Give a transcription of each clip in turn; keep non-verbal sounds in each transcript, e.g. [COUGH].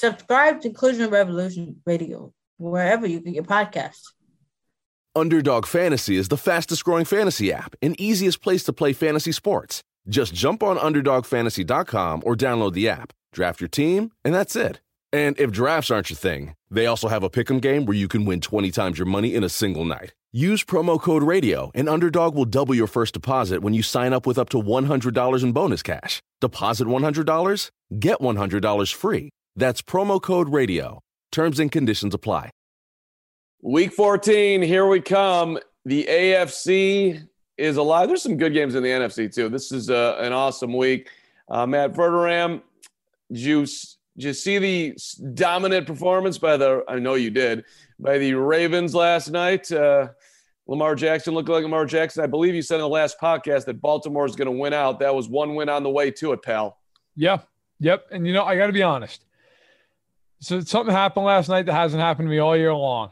Subscribe to Inclusion Revolution Radio wherever you get your podcasts. Underdog Fantasy is the fastest growing fantasy app and easiest place to play fantasy sports. Just jump on UnderdogFantasy.com or download the app, draft your team, and that's it. And if drafts aren't your thing, they also have a pick'em game where you can win 20 times your money in a single night. Use promo code RADIO, and Underdog will double your first deposit when you sign up with up to $100 in bonus cash. Deposit $100, get $100 free. That's promo code RADIO. Terms and conditions apply. Week 14, here we come. The AFC is alive. There's some good games in the NFC, too. This is uh, an awesome week. Uh, Matt Verderame, Juice. Did you see the dominant performance by the? I know you did by the Ravens last night. Uh, Lamar Jackson looked like Lamar Jackson. I believe you said in the last podcast that Baltimore is going to win out. That was one win on the way to it, pal. Yeah. Yep. And you know, I got to be honest. So something happened last night that hasn't happened to me all year long.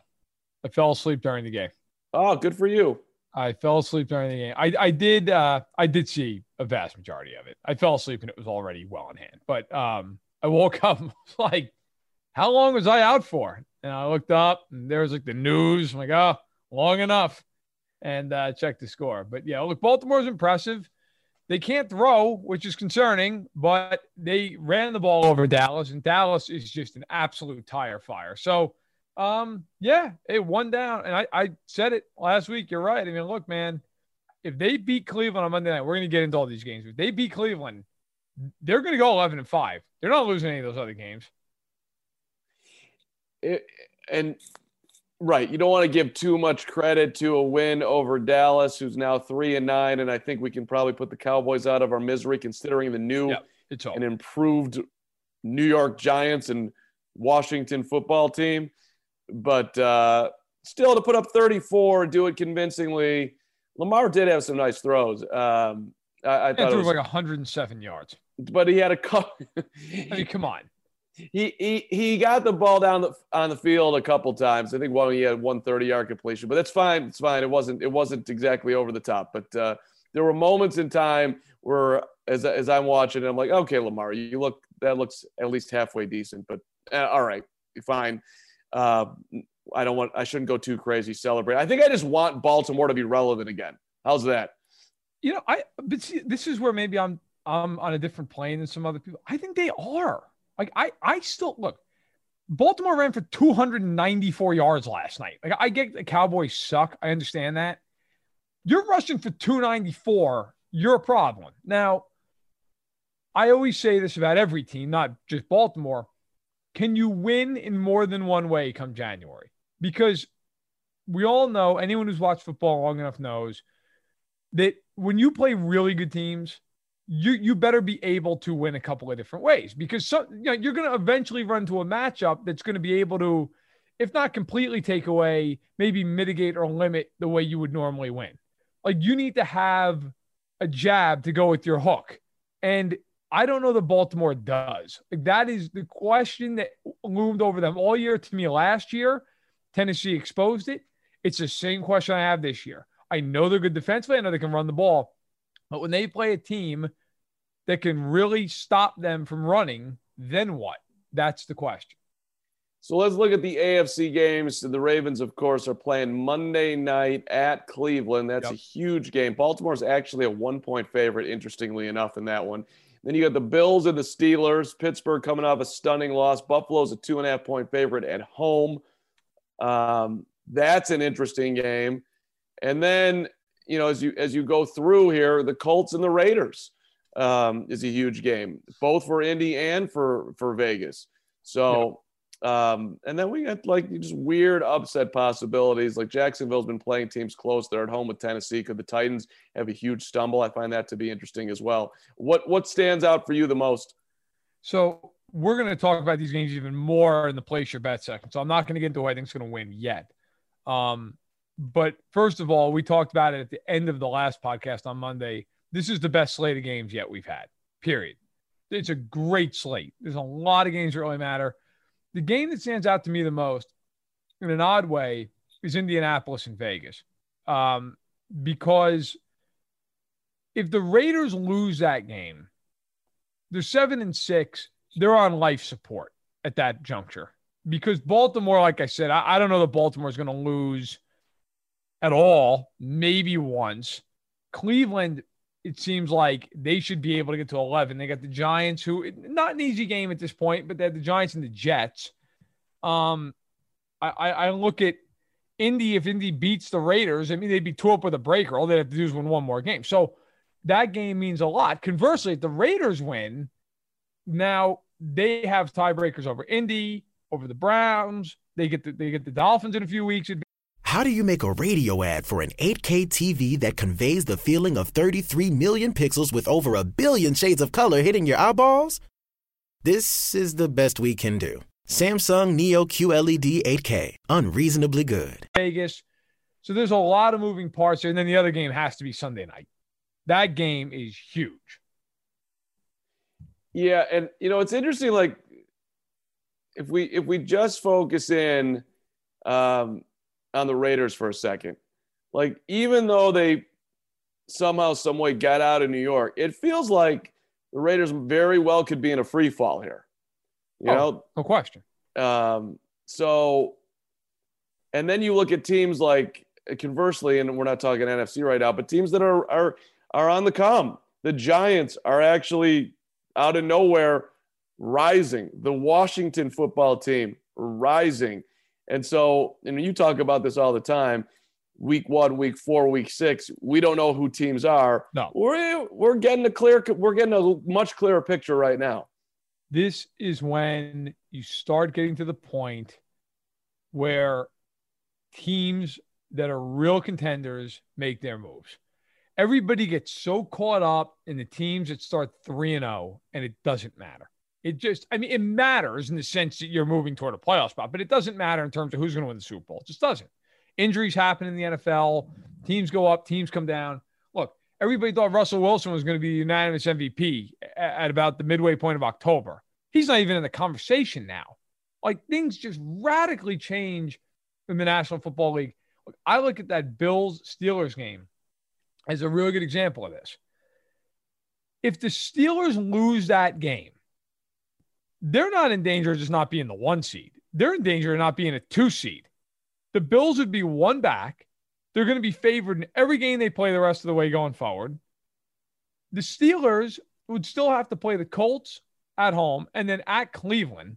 I fell asleep during the game. Oh, good for you. I fell asleep during the game. I, I did uh, I did see a vast majority of it. I fell asleep and it was already well in hand. But um, I woke [LAUGHS] up like, how long was I out for? And I looked up and there was like the news. I'm like, oh, long enough. And uh, checked the score. But yeah, look, Baltimore's impressive. They can't throw, which is concerning, but they ran the ball over Dallas, and Dallas is just an absolute tire fire. So, um, yeah, it one down. And I, I said it last week. You're right. I mean, look, man, if they beat Cleveland on Monday night, we're going to get into all these games. If they beat Cleveland, they're going to go 11 and 5. They're not losing any of those other games. It, and right, you don't want to give too much credit to a win over Dallas, who's now three and nine, and I think we can probably put the Cowboys out of our misery, considering the new Yep, it's all. and improved New York Giants and Washington football team. But uh, still, to put up 34, do it convincingly. Lamar did have some nice throws. Um, I, I thought it was, like 107 yards. but he had a. [LAUGHS] I mean, come on. He, he he got the ball down the, on the field a couple times. I think one he had one 30 yard completion, but that's fine. It's fine. It wasn't it wasn't exactly over the top, but uh, there were moments in time where as as I'm watching, I'm like, okay, Lamar, you look that looks at least halfway decent, but uh, all right, fine. Uh, I don't want I shouldn't go too crazy celebrate. I think I just want Baltimore to be relevant again. How's that? You know, I but see, this is where maybe I'm I'm on a different plane than some other people. I think they are. Like I I still look. Baltimore ran for 294 yards last night. Like I get the Cowboys suck. I understand that. You're rushing for 294. You're a problem. Now, I always say this about every team, not just Baltimore. Can you win in more than one way come January? Because we all know, anyone who's watched football long enough knows that when you play really good teams, you you better be able to win a couple of different ways because some, you know, you're going to eventually run to a matchup that's going to be able to, if not completely take away, maybe mitigate or limit the way you would normally win. Like you need to have a jab to go with your hook, and I don't know that Baltimore does. Like that is the question that loomed over them all year to me last year. Tennessee exposed it. It's the same question I have this year. I know they're good defensively. I know they can run the ball. But when they play a team that can really stop them from running, then what? That's the question. So let's look at the AFC games. The Ravens, of course, are playing Monday night at Cleveland. That's Yep. a huge game. Baltimore's actually a one point favorite, interestingly enough, in that one. Then you got the Bills and the Steelers. Pittsburgh coming off a stunning loss. Buffalo's a two and a half point favorite at home. Um, that's an interesting game. And then, you know, as you as you go through here, the Colts and the Raiders um, is a huge game, both for Indy and for for Vegas. So, um, and then we got like just weird upset possibilities. Like Jacksonville's been playing teams close. They're at home with Tennessee. Could the Titans have a huge stumble? I find that to be interesting as well. What what stands out for you the most? So we're going to talk about these games even more in the place your bet section. So I'm not going to get into who I think is going to win yet. Um, but first of all, we talked about it at the end of the last podcast on Monday. This is the best slate of games yet we've had, period. It's a great slate. There's a lot of games that really matter. The game that stands out to me the most, in an odd way, is Indianapolis and Vegas. Um, because if the Raiders lose that game, they're seven and six they're on life support at that juncture because Baltimore, like I said, I, I don't know that Baltimore is going to lose at all, maybe once. Cleveland, it seems like they should be able to get to 11. They got the Giants, who not an easy game at this point, but they have the Giants and the Jets. Um, I, I, I look at Indy. If Indy beats the Raiders, I mean, they'd be two up with a breaker. All they have to do is win one more game. So that game means a lot. Conversely, if the Raiders win, now they have tiebreakers over Indy, over the Browns. They get the, they get the Dolphins in a few weeks. How do you make a radio ad for an 8K TV that conveys the feeling of 33 million pixels with over a billion shades of color hitting your eyeballs? This is the best we can do. Samsung Neo QLED 8K, unreasonably good. Vegas. So there's a lot of moving parts here. And then the other game has to be Sunday night. That game is huge. Yeah, and you know it's interesting. Like if we if we just focus in um, on the Raiders for a second, like even though they somehow some way got out of New York, it feels like the Raiders very well could be in a free fall here. You oh, know, no question. Um, so, and then you look at teams like conversely, and we're not talking NFC right now, but teams that are are are on the come. The Giants are actually out of nowhere rising. The Washington football team rising. And so, and you talk about this all the time. Week one, week four, week six, we don't know who teams are. No, we're we're getting a clear, we're getting a much clearer picture right now. This is when you start getting to the point where teams that are real contenders make their moves everybody gets so caught up in the teams that start 3 and 0 and it doesn't matter. It just I mean it matters in the sense that you're moving toward a playoff spot, but it doesn't matter in terms of who's going to win the Super Bowl. It just doesn't. Injuries happen in the NFL, teams go up, teams come down. Look, everybody thought Russell Wilson was going to be the unanimous MVP at about the midway point of October. He's not even in the conversation now. Like things just radically change in the National Football League. Look, I look at that Bills Steelers game as a really good example of this. If the Steelers lose that game, they're not in danger of just not being the one seed. They're in danger of not being a two seed. The Bills would be one back. They're going to be favored in every game they play the rest of the way going forward. The Steelers would still have to play the Colts at home and then at Cleveland.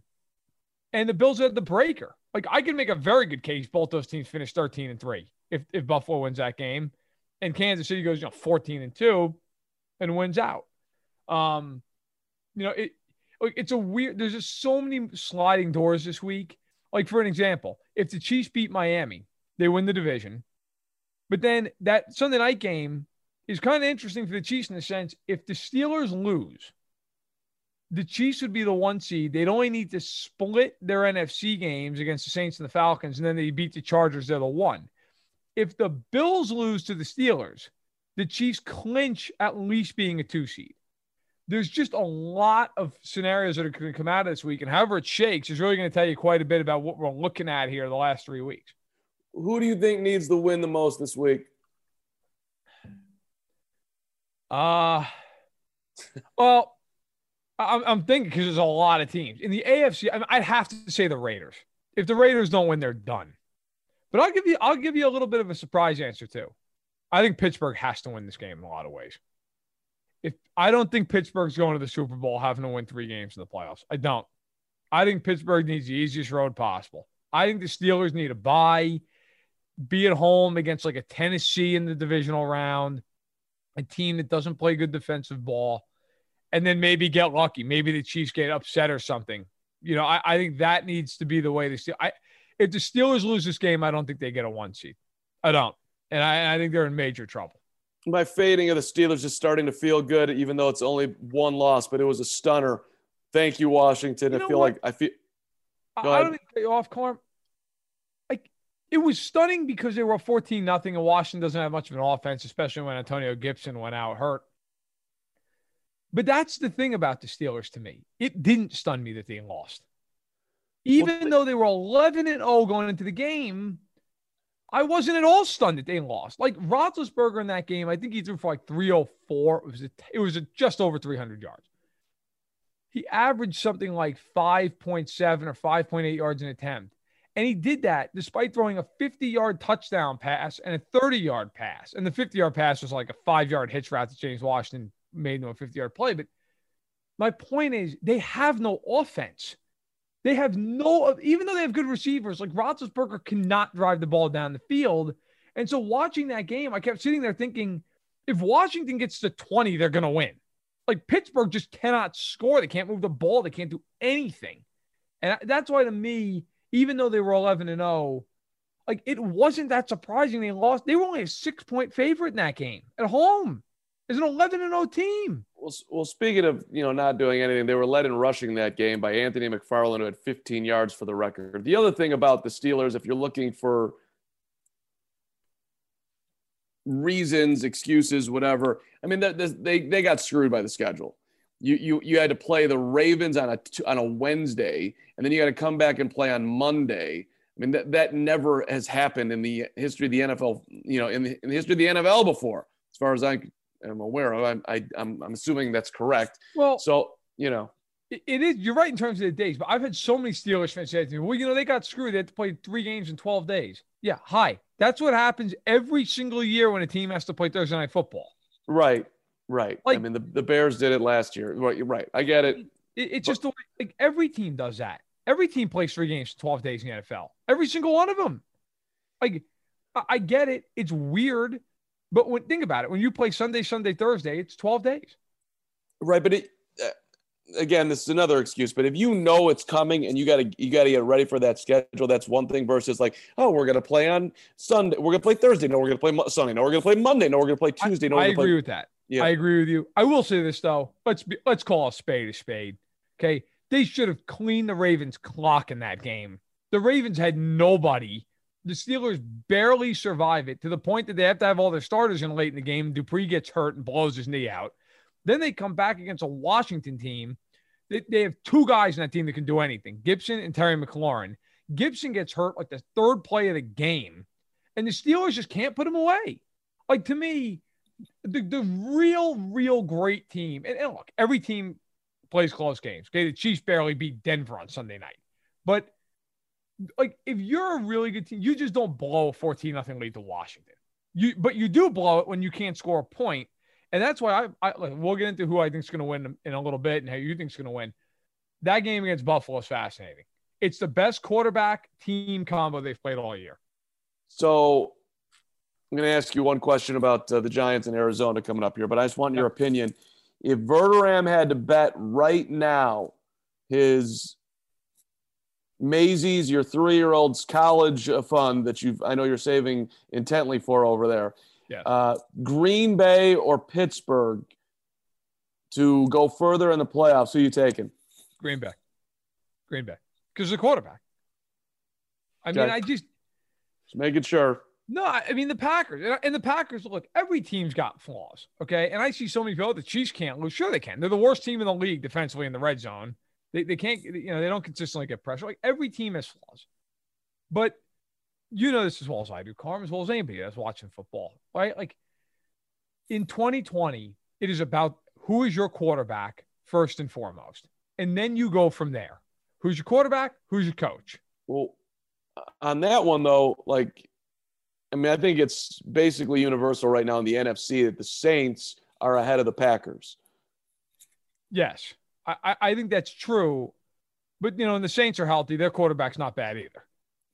And the Bills at the breaker. Like I can make a very good case both those teams finish 13 and 3 if, if Buffalo wins that game and Kansas City goes, you know, 14 and 2 and wins out. Um, you know, it it's a weird there's just so many sliding doors this week. Like for an example, if the Chiefs beat Miami, they win the division. But then that Sunday night game is kind of interesting for the Chiefs in the sense if the Steelers lose, the Chiefs would be the one seed. They'd only need to split their NFC games against the Saints and the Falcons, and then they beat the Chargers. They're the one if the Bills lose to the Steelers, the Chiefs clinch at least being a two seed. There's just a lot of scenarios that are going to come out of this week, and however it shakes is really going to tell you quite a bit about what we're looking at here the last three weeks. Who do you think needs to win the most this week? Uh well, I'm, I'm thinking because there's a lot of teams in the AFC. I mean, I'd have to say the Raiders. If the Raiders don't win, they're done. But I'll give you I'll give you a little bit of a surprise answer too. I think Pittsburgh has to win this game in a lot of ways. If I don't think Pittsburgh's going to the Super Bowl having to win three games in the playoffs. I don't. I think Pittsburgh needs the easiest road possible. I think the Steelers need a bye, be at home against like a Tennessee in the divisional round, a team that doesn't play good defensive ball, and then maybe get lucky. Maybe the Chiefs get upset or something. You know, I, I think that needs to be the way the Steelers. I, if the Steelers lose this game, I don't think they get a one seed. I don't, and I, I think they're in major trouble my fading of the Steelers is starting to feel good, even though it's only one loss, but it was a stunner. Thank you, Washington. You I feel what? like I feel. Go I, I don't think off, Carm. Like it was stunning because they were 14 nothing, and Washington doesn't have much of an offense, especially when Antonio Gibson went out hurt. But that's the thing about the Steelers to me. It didn't stun me that they lost. Even well, though they were 11 and 0 going into the game, I wasn't at all stunned that they lost. Like Roethlisberger in that game, I think he threw for like 304. It was a, it was a, just over 300 yards. He averaged something like 5.7 or 5.8 yards an attempt. And he did that despite throwing a 50 yard touchdown pass and a 30 yard pass. And the 50 yard pass was like a five yard hitch route that James Washington made into a 50 yard play. But my point is, they have no offense. They have no, even though they have good receivers, like Roethlisberger cannot drive the ball down the field. And so watching that game, I kept sitting there thinking, if Washington gets to 20, they're going to win. Like Pittsburgh just cannot score. They can't move the ball. They can't do anything. And that's why to me, even though they were 11 and 0, like it wasn't that surprising they lost. They were only a six point favorite in that game at home. It's an 11 and 0 team. Well, well, speaking of you know not doing anything, they were led in rushing that game by Anthony McFarland, who had 15 yards for the record. The other thing about the Steelers, if you're looking for reasons, excuses, whatever, I mean, they they, they got screwed by the schedule. You, you, you had to play the Ravens on a on a Wednesday, and then you got to come back and play on Monday. I mean, that, that never has happened in the history of the NFL, you know, in the, in the history of the NFL before, as far as I am aware of. I'm, I, I'm, I'm assuming that's correct. Well, so, you know, it is. You're right in terms of the days, but I've had so many Steelers fans say to me, well, you know, they got screwed. They had to play three games in 12 days. Yeah. Hi. That's what happens every single year when a team has to play Thursday night football. Right. Right. Like, I mean, the, the Bears did it last year. Right. Right. I get it. it it's but, just the way, like every team does that. Every team plays three games, 12 days in the NFL. Every single one of them. Like, I, I get it. It's weird but when, think about it. When you play Sunday, Sunday, Thursday, it's 12 days. Right. But it, uh, again, this is another excuse, but if you know it's coming and you got to, you got to get ready for that schedule, that's one thing versus like, oh, we're going to play on Sunday. We're going to play Thursday. No, we're going to play Sunday. No, we're going to play Monday. No, we're going to play Tuesday. No, I, I agree play- with that. Yeah. I agree with you. I will say this though. Let's be, let's call a spade a spade. Okay. They should have cleaned the Ravens clock in that game. The Ravens had nobody the Steelers barely survive it to the point that they have to have all their starters in late in the game. Dupree gets hurt and blows his knee out. Then they come back against a Washington team. They, they have two guys in that team that can do anything Gibson and Terry McLaurin. Gibson gets hurt like the third play of the game, and the Steelers just can't put him away. Like to me, the, the real, real great team, and, and look, every team plays close games. Okay, the Chiefs barely beat Denver on Sunday night, but like if you're a really good team, you just don't blow a 14 nothing lead to Washington. You but you do blow it when you can't score a point. And that's why I, I like, we'll get into who I think is going to win in a little bit and how you think is going to win. That game against Buffalo is fascinating. It's the best quarterback team combo they've played all year. So I'm going to ask you one question about uh, the Giants in Arizona coming up here, but I just want your opinion. If Verderame had to bet right now his Maisie's, your three-year-old's college fund that you've I know you're saving intently for over there. Yeah. Uh, Green Bay or Pittsburgh to go further in the playoffs. Who you taking? Green Bay. Green Bay. Because the quarterback. I okay. mean, I just just making sure. No, I mean the Packers and the Packers. Look, every team's got flaws. Okay, and I see so many people. The Chiefs can't lose. Sure, they can. They're the worst team in the league defensively in the red zone. They, they can't, you know, they don't consistently get pressure. Like every team has flaws. But you know this as well as I do, Carm, as well as anybody that's watching football, right? Like in 2020, it is about who is your quarterback first and foremost. And then you go from there. Who's your quarterback? Who's your coach? Well, on that one, though, like, I mean, I think it's basically universal right now in the NFC that the Saints are ahead of the Packers. Yes, I, I think that's true. But you know, and the Saints are healthy. Their quarterback's not bad either.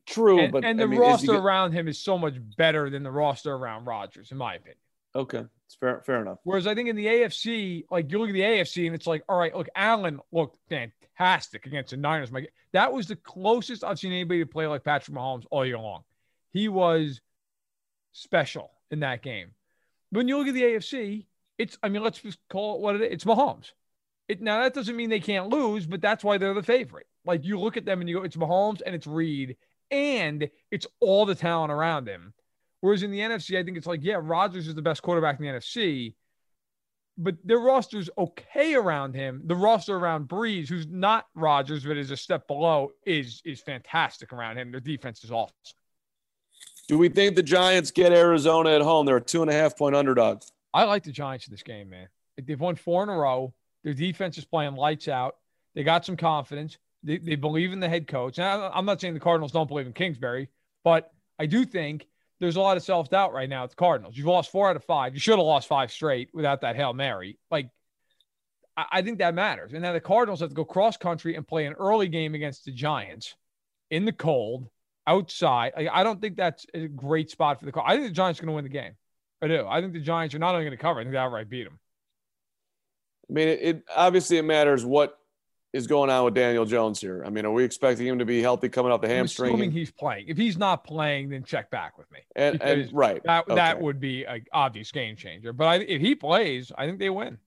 True, and, but and the I mean, roster get, around him is so much better than the roster around Rodgers, in my opinion. Okay, it's fair, fair enough. Whereas I think in the AFC, like you look at the AFC and it's like, all right, look, Allen looked fantastic against the Niners. My, that was the closest I've seen anybody to play like Patrick Mahomes all year long. He was special in that game. When you look at the AFC, it's, I mean, let's just call it what it is. It's Mahomes. It, now that doesn't mean they can't lose, but that's why they're the favorite. Like you look at them and you go, it's Mahomes and it's Reid and it's all the talent around him. Whereas in the NFC, I think it's like, yeah, Rodgers is the best quarterback in the NFC, but their roster's okay around him. The roster around Brees, who's not Rodgers, but is a step below, is is fantastic around him. Their defense is awesome. Do we think the Giants get Arizona at home? They're a two and a half point underdog. I like the Giants in this game, man. They've won four in a row. Their defense is playing lights out. They got some confidence. They, they believe in the head coach. And I'm not saying the Cardinals don't believe in Kingsbury, but I do think there's a lot of self doubt right now at the Cardinals. You've lost four out of five. You should have lost five straight without that Hail Mary. Like, I, I think that matters. And now the Cardinals have to go cross country and play an early game against the Giants in the cold, outside. Like, I don't think that's a great spot for the Cardinals. I think the Giants are going to win the game. I do. I think the Giants are not only going to cover, I think they outright beat them. I mean, it, it obviously it matters what is going on with Daniel Jones here? I mean, are we expecting him to be healthy coming off the hamstring? I'm assuming he's playing. If he's not playing, then check back with me. And, and right, that okay. that would be an obvious game changer. But I, if he plays, I think they win.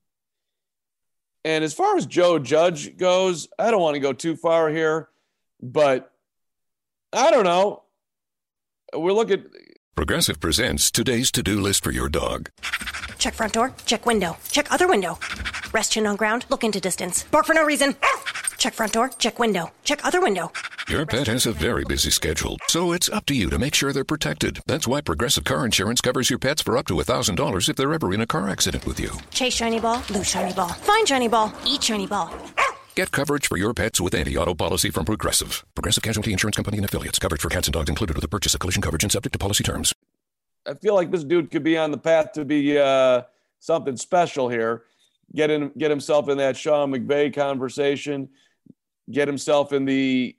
And as far as Joe Judge goes, I don't want to go too far here, but I don't know. We're looking. Progressive presents today's to-do list for your dog. Check front door. Check window. Check other window. Rest chin on ground. Look into distance. Bark for no reason. Check front door. Check window. Check other window. Your pet has a very busy schedule, so it's up to you to make sure they're protected. That's why Progressive Car Insurance covers your pets for up to $1,000 if they're ever in a car accident with you. Chase shiny ball, lose shiny ball. Find shiny ball, eat shiny ball. Get coverage for your pets with anti-auto policy from Progressive. Progressive Casualty Insurance Company and affiliates. Coverage for cats and dogs included with the purchase of collision coverage and subject to policy terms. I feel like this dude could be on the path to be uh, something special here. Get in, get himself in that Sean McVay conversation. Get himself in the.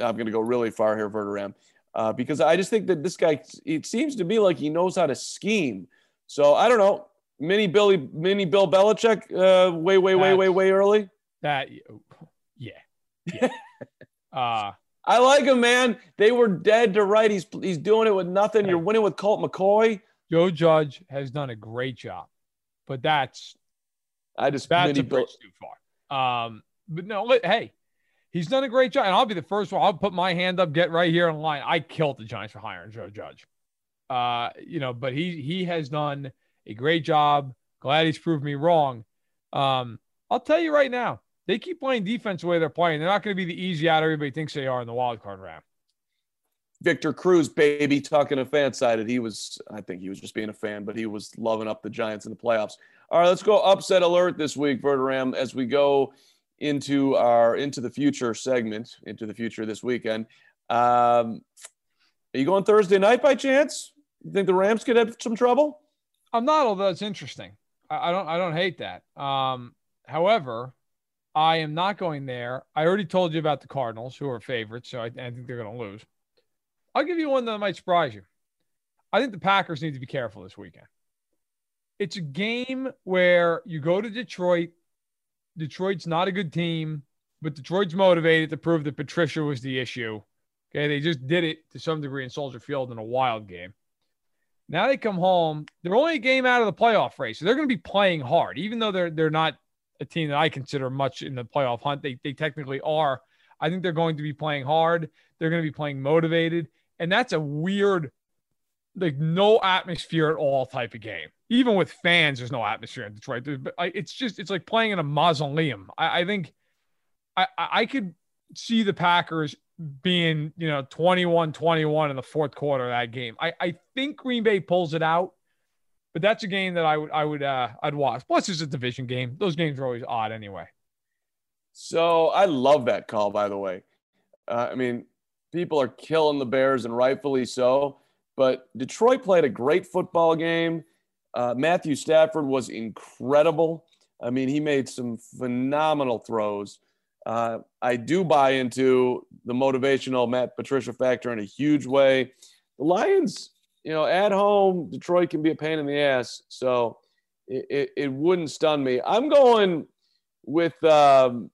I'm going to go really far here, Verderame, uh, because I just think that this guy. It seems to me like he knows how to scheme. So I don't know. Mini Billy, mini Bill Belichick, uh, way, way, way, way, way early. That, yeah, yeah. [LAUGHS] uh, I like him, man. They were dead to right. He's he's doing it with nothing. You're winning with Colt McCoy. Joe Judge has done a great job, but that's I just that's a bridge too far. Um, but no, hey, he's done a great job, and I'll be the first one. I'll put my hand up, get right here in line. I killed the Giants for hiring Joe Judge. Uh, you know, but he he has done a great job. Glad he's proved me wrong. Um, I'll tell you right now, they keep playing defense the way they're playing. They're not going to be the easy out everybody thinks they are in the wild card round. Victor Cruz, baby, talking to FanSided. He was, I think he was just being a fan, but he was loving up the Giants in the playoffs. All right, let's go upset alert this week, Verderame, as we go into our into the future segment, into the future this weekend. Um, are you going Thursday night by chance? You think the Rams could have some trouble? I'm not, although it's interesting. I, I don't I don't hate that. Um, however, I am not going there. I already told you about the Cardinals, who are favorites, so I, I think they're going to lose. I'll give you one that might surprise you. I think the Packers need to be careful this weekend. It's a game where you go to Detroit. Detroit's not a good team, but Detroit's motivated to prove that Patricia was the issue. Okay, they just did it to some degree in Soldier Field in a wild game. Now they come home. They're only a game out of the playoff race, so they're going to be playing hard, even though they're they're not a team that I consider much in the playoff hunt. They they technically are. I think they're going to be playing hard. They're going to be playing motivated. And that's a weird, like no atmosphere at all type of game. Even with fans, there's no atmosphere in Detroit. It's just, it's like playing in a mausoleum. I, I think I, I could see the Packers being, you know, 21 21 in the fourth quarter of that game. I, I think Green Bay pulls it out, but that's a game that I would, I would, uh, I'd watch. Plus, it's a division game. Those games are always odd anyway. So I love that call, by the way. Uh, I mean, people are killing the Bears, and rightfully so. But Detroit played a great football game. Uh, Matthew Stafford was incredible. I mean, he made some phenomenal throws. Uh, I do buy into the motivational Matt Patricia factor in a huge way. The Lions, you know, at home, Detroit can be a pain in the ass. So it, it, it wouldn't stun me. I'm going with um,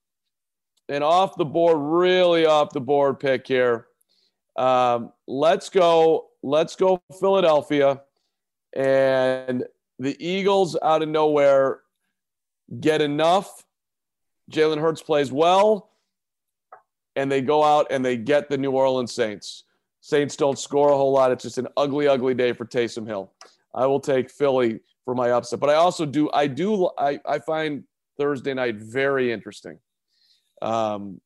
an off the board, really off the board pick here. Um, let's go. Let's go Philadelphia. And the Eagles out of nowhere get enough. Jalen Hurts plays well, and they go out and they get the New Orleans Saints. Saints don't score a whole lot. It's just an ugly, ugly day for Taysom Hill. I will take Philly for my upset, but I also do. I do. I I find Thursday night very interesting. Um,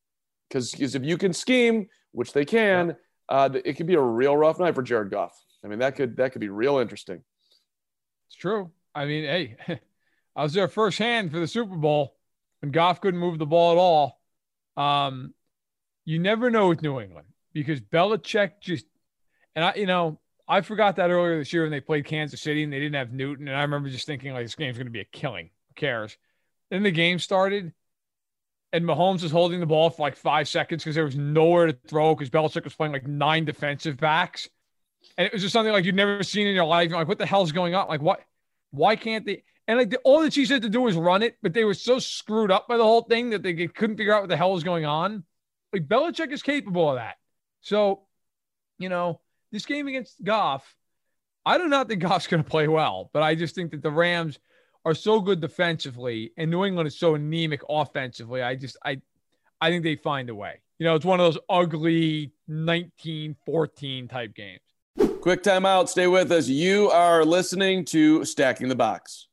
because if you can scheme, which they can, uh, it could be a real rough night for Jared Goff. I mean, that could that could be real interesting. It's true. I mean, hey, [LAUGHS] I was there firsthand for the Super Bowl when Goff couldn't move the ball at all. Um, you never know with New England because Belichick just and I, you know, I forgot that earlier this year when they played Kansas City and they didn't have Newton, and I remember just thinking like this game's going to be a killing. Who cares? Then the game started, and Mahomes was holding the ball for like five seconds because there was nowhere to throw because Belichick was playing like nine defensive backs. And it was just something like you'd never seen in your life. You're like, what the hell's going on? Like, what? Why can't they? And like the, all the Chiefs had to do was run it, but they were so screwed up by the whole thing that they couldn't figure out what the hell was going on. Like Belichick is capable of that. So, you know, this game against Goff, I do not think [LAUGHS] Goff's going to play well, but I just think that the Rams – are so good defensively and New England is so anemic offensively. I just I I think they find a way. You know, it's one of those ugly 1914 type games. Quick timeout. Stay with us. You are listening to Stacking the Box.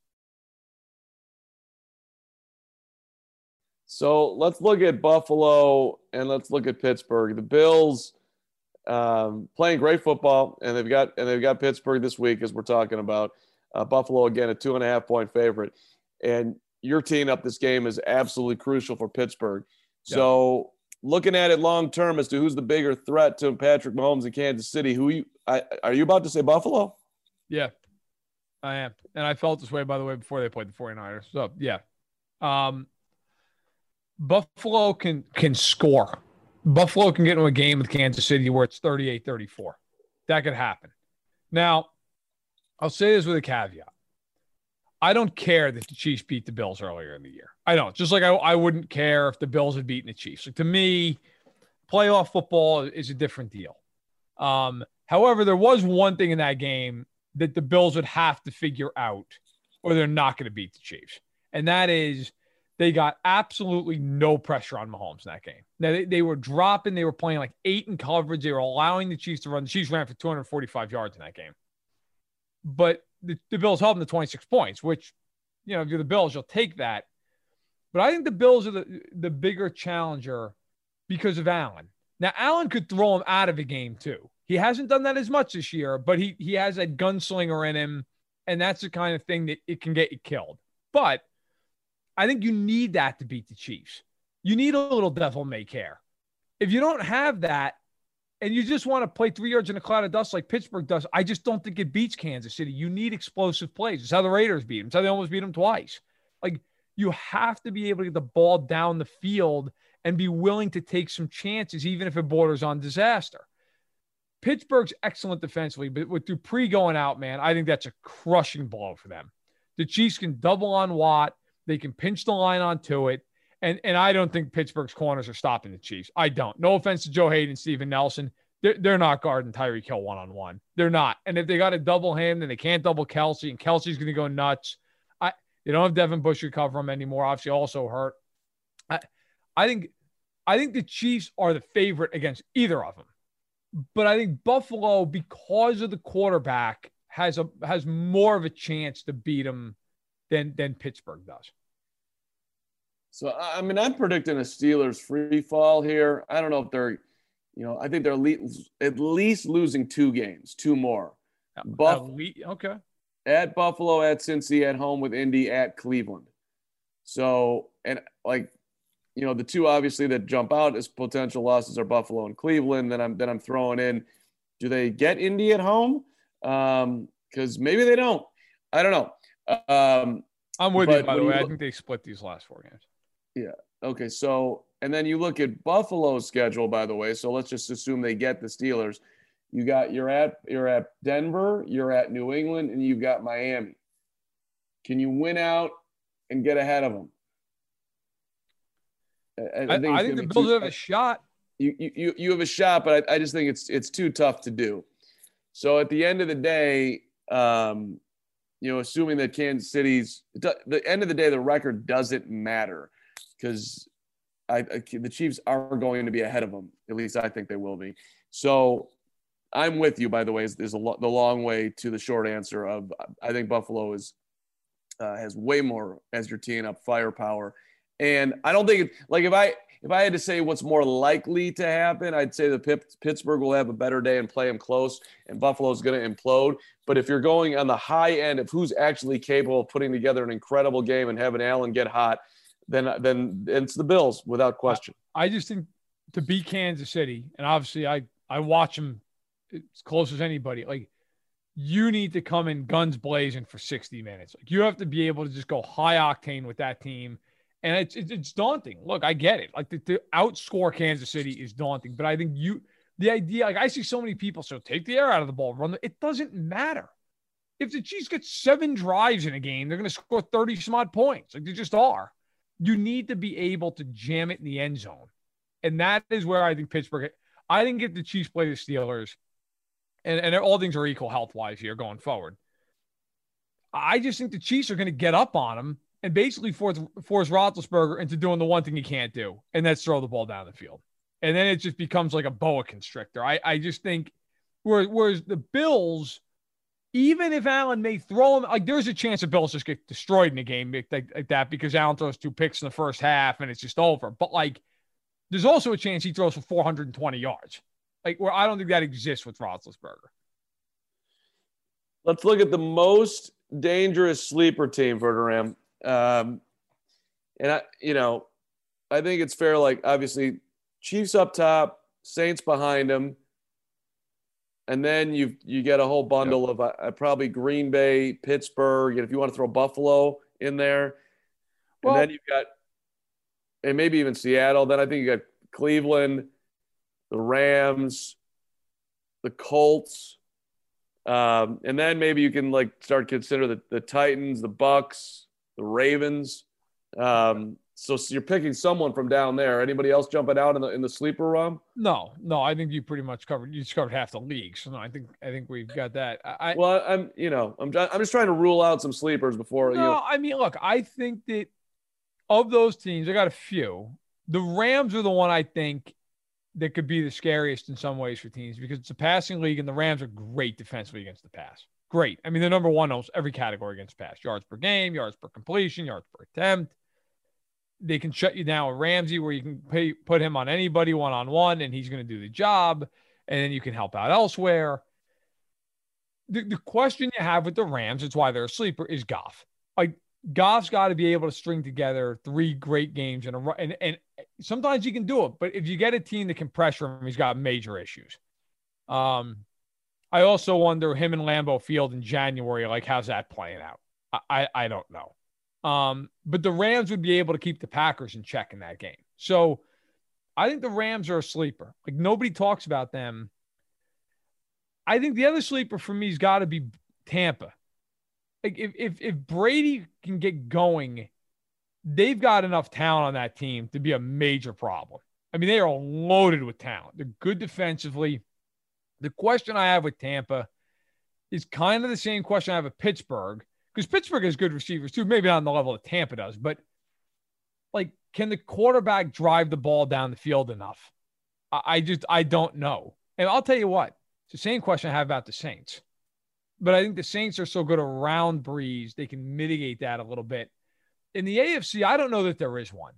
So let's look at Buffalo and let's look at Pittsburgh. The Bills um, playing great football, and they've got and they've got Pittsburgh this week, as we're talking about. Uh, Buffalo, again, a two and a half point favorite. And your teeing up this game is absolutely crucial for Pittsburgh. So, looking at it long term as to who's the bigger threat to Patrick Mahomes in Kansas City, who you I, are you about to say Buffalo? Yeah, I am. And I felt this way, by the way, before they played the 49ers. So, yeah. Um, Buffalo can can score. Buffalo can get into a game with Kansas City where it's 38 34. That could happen. Now, I'll say this with a caveat. I don't care that the Chiefs beat the Bills earlier in the year. I don't. Just like I, I wouldn't care if the Bills had beaten the Chiefs. Like to me, playoff football is a different deal. Um, however, there was one thing in that game that the Bills would have to figure out, or they're not going to beat the Chiefs, and that is they got absolutely no pressure on Mahomes in that game. Now they, they were dropping, they were playing like eight in coverage. They were allowing the Chiefs to run. The Chiefs ran for 245 yards in that game but the, the Bills held them to 26 points, which, you know, if you're the Bills, you'll take that. But I think the Bills are the, the bigger challenger because of Allen. Now, Allen could throw him out of a game too. He hasn't done that as much this year, but he he has a gunslinger in him, and that's the kind of thing that it can get you killed. But I think you need that to beat the Chiefs. You need a little devil may care. If you don't have that, and you just want to play three yards in a cloud of dust like Pittsburgh does, I just don't think it beats Kansas City. You need explosive plays. It's how the Raiders beat them. It's how they almost beat them twice. Like you have to be able to get the ball down the field and be willing to take some chances, even if it borders on disaster. Pittsburgh's excellent defensively, but with Dupree going out, man, I think that's a crushing blow for them. The Chiefs can double on Watt. They can pinch the line onto it. And and I don't think Pittsburgh's corners are stopping the Chiefs. I don't. No offense to Joe Haden, Steven Nelson. They're, they're not guarding Tyreek Hill one on one. They're not. And if they got to double him, then they can't double Kelce, and Kelce's going to go nuts. I they don't have Devin Bush to cover him anymore. Obviously, also hurt. I I think I think the Chiefs are the favorite against either of them. But I think Buffalo, because of the quarterback, has a has more of a chance to beat them than than Pittsburgh does. So I mean, I'm predicting a Steelers free fall here. I don't know if they're, you know, I think they're at least losing two games, two more. Buff- okay. At Buffalo, at Cincy, at home with Indy, at Cleveland. So and like, you know, the two obviously that jump out as potential losses are Buffalo and Cleveland. Then I'm then I'm throwing in, do they get Indy at home? Because um, maybe they don't. I don't know. Um, I'm with you, by the way. I think they split these last four games. Okay, so and then you look at Buffalo's schedule, by the way. So let's just assume they get the Steelers. You got you're at you're at Denver, you're at New England, and you've got Miami. Can you win out and get ahead of them? I, I think gonna the be Bills too- have a shot. you, you- you you have a shot, but I, I just think it's it's too tough to do. So at the end of the day, um, you know, assuming that Kansas City's the end of the day, the record doesn't matter because I, I the Chiefs are going to be ahead of them. At least I think they will be. So I'm with you. By the way, is, lo- the long way to the short answer of I think Buffalo is uh, has way more as you're teeing up firepower, and I don't think like if I if I had to say what's more likely to happen, I'd say the Pip, Pittsburgh will have a better day and play them close, and Buffalo's going to implode. But if you're going on the high end of who's actually capable of putting together an incredible game and having Allen get hot, then then it's the Bills without question. I just think to beat Kansas City, and obviously I I watch them as close as anybody. Like you need to come in guns blazing for 60 minutes. Like you have to be able to just go high octane with that team. And it's it's, it's daunting. Look, I get it. Like to, to outscore Kansas City is daunting, but I think you the idea like I see so many people so take the air out of the ball, run the, it doesn't matter. If the Chiefs get seven drives in a game, they're going to score 30 some odd points. Like they just are. You need to be able to jam it in the end zone. And that is where I think Pittsburgh, I think if the Chiefs play the Steelers, and, and all things are equal health wise here going forward, I just think the Chiefs are going to get up on them and basically force, force Roethlisberger into doing the one thing he can't do, and that's throw the ball down the field. And then it just becomes like a boa constrictor. I, I just think, whereas, whereas the Bills, even if Allen may throw him, like there's a chance the Bills just get destroyed in the game like, like, that because Allen throws two picks in the first half and it's just over. But like, there's also a chance he throws for 420 yards. Like, where I don't think that exists with Roethlisberger. Let's look at the most dangerous sleeper team for Verderame. Um, and I, you know, I think it's fair. Like, obviously, Chiefs up top, Saints behind them, and then you you get a whole bundle of uh, probably Green Bay, Pittsburgh, and if you want to throw Buffalo in there, Well- and then you've got, and maybe even Seattle. Then I think you got Cleveland, the Rams, the Colts. Um, and then maybe you can like start consider the, the Titans, the Bucs, the Ravens. Um, so, so you're picking someone from down there. Anybody else jumping out in the in the sleeper realm? No, no, I think you pretty much covered. You just covered half the league. So no, I think I think we've got that. I, Well, I'm you know I'm I'm just trying to rule out some sleepers before No, you. I mean, look, I think that of those teams, I got a few. The Rams are the one I think that could be the scariest in some ways for teams because it's a passing league and the Rams are great defensively against the pass. Great. I mean, they're number one almost every category against pass yards per game, yards per completion, yards per attempt. They can shut you down with Ramsey where you can pay, put him on anybody one on one and he's going to do the job. And then you can help out elsewhere. The, the question you have with the Rams, it's why they're a sleeper, is Goff. Like Goff's got to be able to string together three great games in a ru- and and sometimes he can do it, but if you get a team that can pressure him, he's got major issues. Um, I also wonder him and Lambeau Field in January, like how's that playing out? I I, I don't know. Um, but the Rams would be able to keep the Packers in check in that game. So I think the Rams are a sleeper. Like nobody talks about them. I think the other sleeper for me has got to be Tampa like if, if if Brady can get going, they've got enough talent on that team to be a major problem. I mean, they are loaded with talent. They're good defensively. The question I have with Tampa is kind of the same question I have with Pittsburgh because Pittsburgh has good receivers too. Maybe not on the level that Tampa does, but like, can the quarterback drive the ball down the field enough? I, I just I don't know. And I'll tell you what, it's the same question I have about the Saints. But I think the Saints are so good around Brees, they can mitigate that a little bit. In the AFC, I don't know that there is one.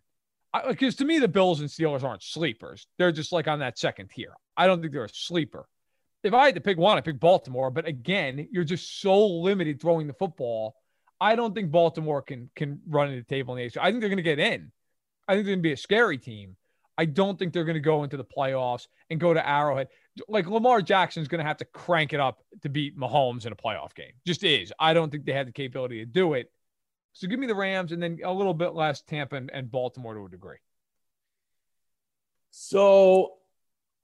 Because to me, the Bills and Steelers aren't sleepers. They're just like on that second tier. I don't think they're a sleeper. If I had to pick one, I pick Baltimore. But again, you're just so limited throwing the football. I don't think Baltimore can can run the table in the AFC. I think they're going to get in. I think they're going to be a scary team. I don't think they're going to go into the playoffs and go to Arrowhead. like Lamar Jackson's going to have to crank it up to beat Mahomes in a playoff game. Just is. I don't think they have the capability to do it. So give me the Rams and then a little bit less Tampa and, and Baltimore to a degree. So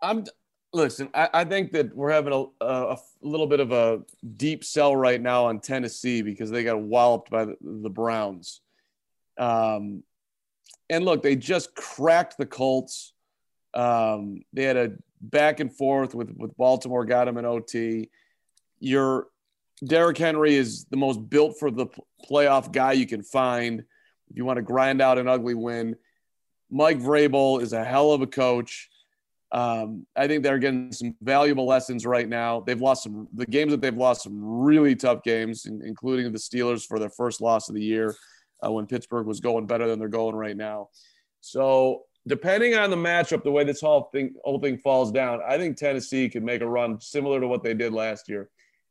I'm listen. I, I think that we're having a, a, a, little bit of a deep sell right now on Tennessee because they got walloped by the, the Browns. Um, and look, they just cracked the Colts. Um, they had a back and forth with with Baltimore, got them in OT. Your Derrick Henry is the most built for the playoff guy you can find. If you want to grind out an ugly win, Mike Vrabel is a hell of a coach. Um, I think they're getting some valuable lessons right now. They've lost some the games that they've lost some really tough games, including the Steelers for their first loss of the year uh, when Pittsburgh was going better than they're going right now. So depending on the matchup, the way this whole thing whole thing falls down, I think Tennessee could make a run similar to what they did last year.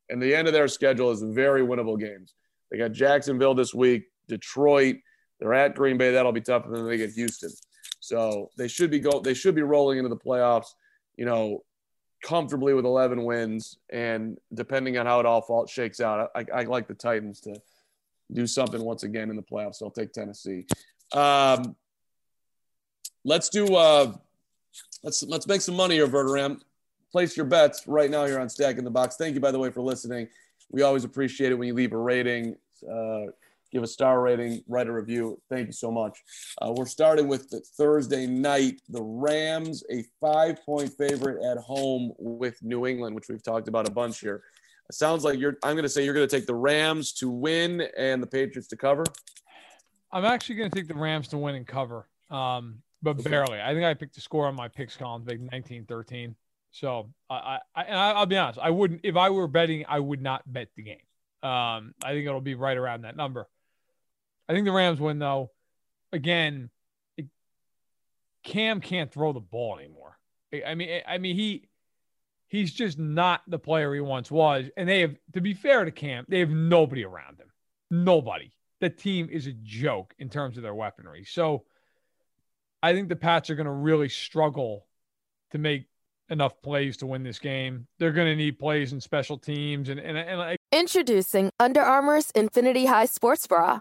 And the end of their schedule is very winnable games. They got Jacksonville this week, Detroit. They're at Green Bay. That'll be tough. And then they get Houston. So they should be go. They should be rolling into the playoffs. You know, comfortably with 11 wins. And depending on how it all fall, shakes out, I, I like the Titans to do something once again in the playoffs. So I'll take Tennessee. Um, let's do. Uh, let's let's make some money here, Verderame place your bets right now here on Stacking the Box. Thank you, by the way, for listening. We always appreciate it when you leave a rating, uh, give a star rating, write a review. Thank you so much. Uh, we're starting with the Thursday night. The Rams, a five point favorite at home with New England, which we've talked about a bunch here. It sounds like you're, I'm going to say you're going to take the Rams to win and the Patriots to cover. I'm actually going to take the Rams to win and cover, um, but barely. I think I picked the score on my picks column, big 19 13. So I, I, I, will be honest, I wouldn't if I were betting, I would not bet the game. Um, I think it'll be right around that number. I think the Rams win though. Again, it, Cam can't throw the ball anymore. I mean, I mean he he's just not the player he once was. And they have, to be fair to Cam, they have nobody around him. Nobody. The team is a joke in terms of their weaponry. So I think the Pats are going to really struggle to make enough plays to win this game. They're going to need plays and special teams. And, and, and I- Introducing Under Armour's Infinity High Sports Bra.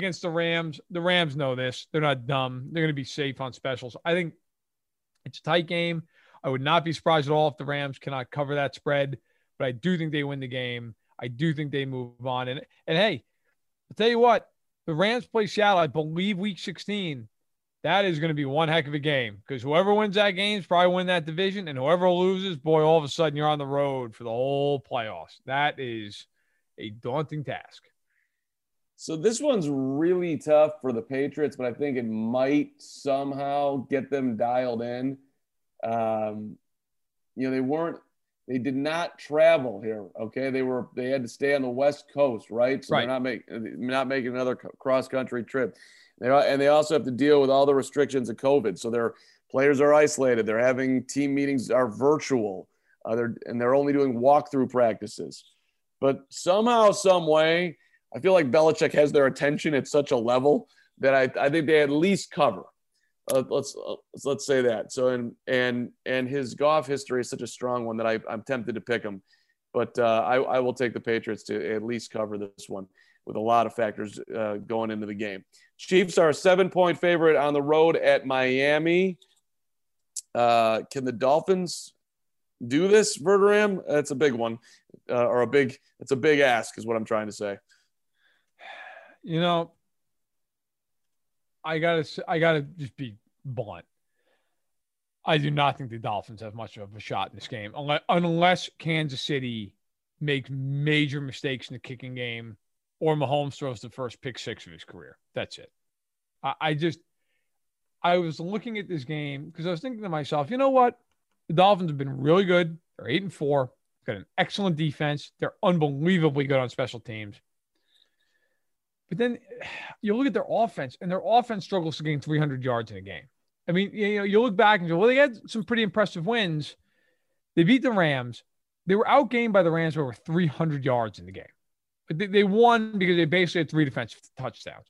Against the Rams, the Rams know this. They're not dumb. They're going to be safe on specials. I think it's a tight game. I would not be surprised at all if the Rams cannot cover that spread, but I do think they win the game. I do think they move on. And and hey, I'll tell you what, the Rams play Seattle, I believe, week 16 that is going to be one heck of a game because whoever wins that game is probably win that division, and whoever loses, boy, all of a sudden you're on the road for the whole playoffs. That is a daunting task. So this one's really tough for the Patriots, but I think it might somehow get them dialed in. Um, you know, they weren't, they did not travel here. Okay, they were, they had to stay on the West Coast, right? So right. they're not making, not making another cross country trip. They and they also have to deal with all the restrictions of COVID. So their players are isolated. They're having team meetings are virtual. Uh, they're, and they're only doing walkthrough practices. But somehow, some way, I feel like Belichick has their attention at such a level that I, I think they at least cover. Uh, let's uh, let's say that. So and and and his golf history is such a strong one that I, I'm tempted to pick him, but uh, I, I will take the Patriots to at least cover this one with a lot of factors uh, going into the game. Chiefs are a seven point favorite on the road at Miami. Uh, can the Dolphins do this, Verderame? That's a big one, uh, or a big. It's a big ask, is what I'm trying to say. You know, I gotta, I gotta just be blunt. I do not think the Dolphins have much of a shot in this game, unless, Kansas City makes major mistakes in the kicking game or Mahomes throws the first pick six of his career. That's it. I, I just, I was looking at this game because I was thinking to myself, you know what? The Dolphins have been really good. They're eight and four. got an excellent defense. They're unbelievably good on special teams. But then [SIGHS] you look at their offense, and their offense struggles to gain 300 yards in a game. I mean, you know, you look back and go, well, they had some pretty impressive wins. They beat the Rams. They were outgained by the Rams over 300 yards in the game. They, they won because they basically had three defensive touchdowns.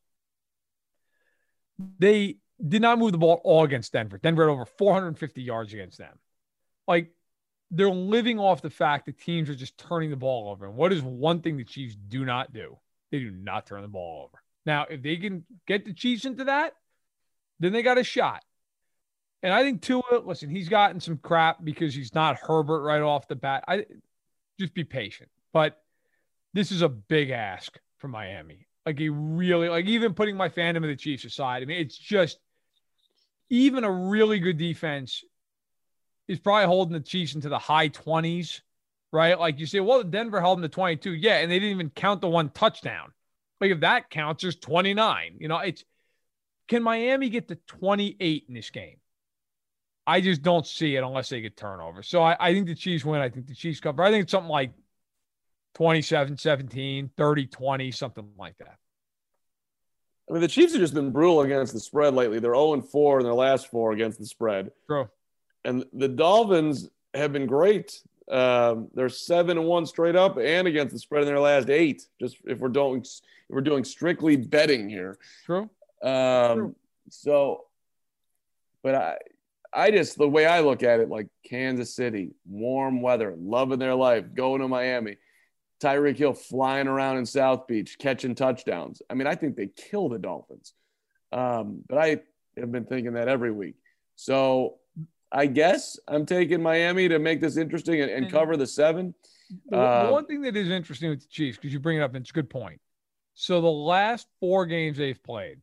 They did not move the ball all against Denver. Denver had over 450 yards against them. Like they're living off the fact that teams are just turning the ball over. And what is one thing the Chiefs do not do? They do not turn the ball over. Now, if they can get the Chiefs into that, then they got a shot. And I think Tua, listen, he's gotten some crap because he's not Herbert right off the bat. I just be patient. But this is a big ask for Miami. Like he really like even putting my fandom of the Chiefs aside. I mean, it's just even a really good defense is probably holding the Chiefs into the high 20s, right? Like you say, well, Denver held them to 22. Yeah, and they didn't even count the one touchdown. Like if that counts, there's 29. You know, it's can Miami get to 28 in this game? I just don't see it unless they get turnovers. So I, I think the Chiefs win. I think the Chiefs cover. I think it's something like 27 17, 30 20, something like that. I mean, the Chiefs have just been brutal against the spread lately. They're 0 4 in their last four against the spread. True. And the Dolphins have been great. Um, they're seven and one straight up and against the spread in their last eight. Just if we're doing if we're doing strictly betting here. True. Um, True. So, but I I just the way I look at it, like Kansas City, warm weather, loving their life, going to Miami. Tyreek Hill flying around in South Beach, catching touchdowns. I mean, I think they kill the Dolphins. Um, but I have been thinking that every week. So I guess I'm taking Miami to make this interesting and, and mm-hmm. cover the seven. The, uh, the one thing that is interesting with the Chiefs, because you bring it up, and it's a good point. So the last four games they've played,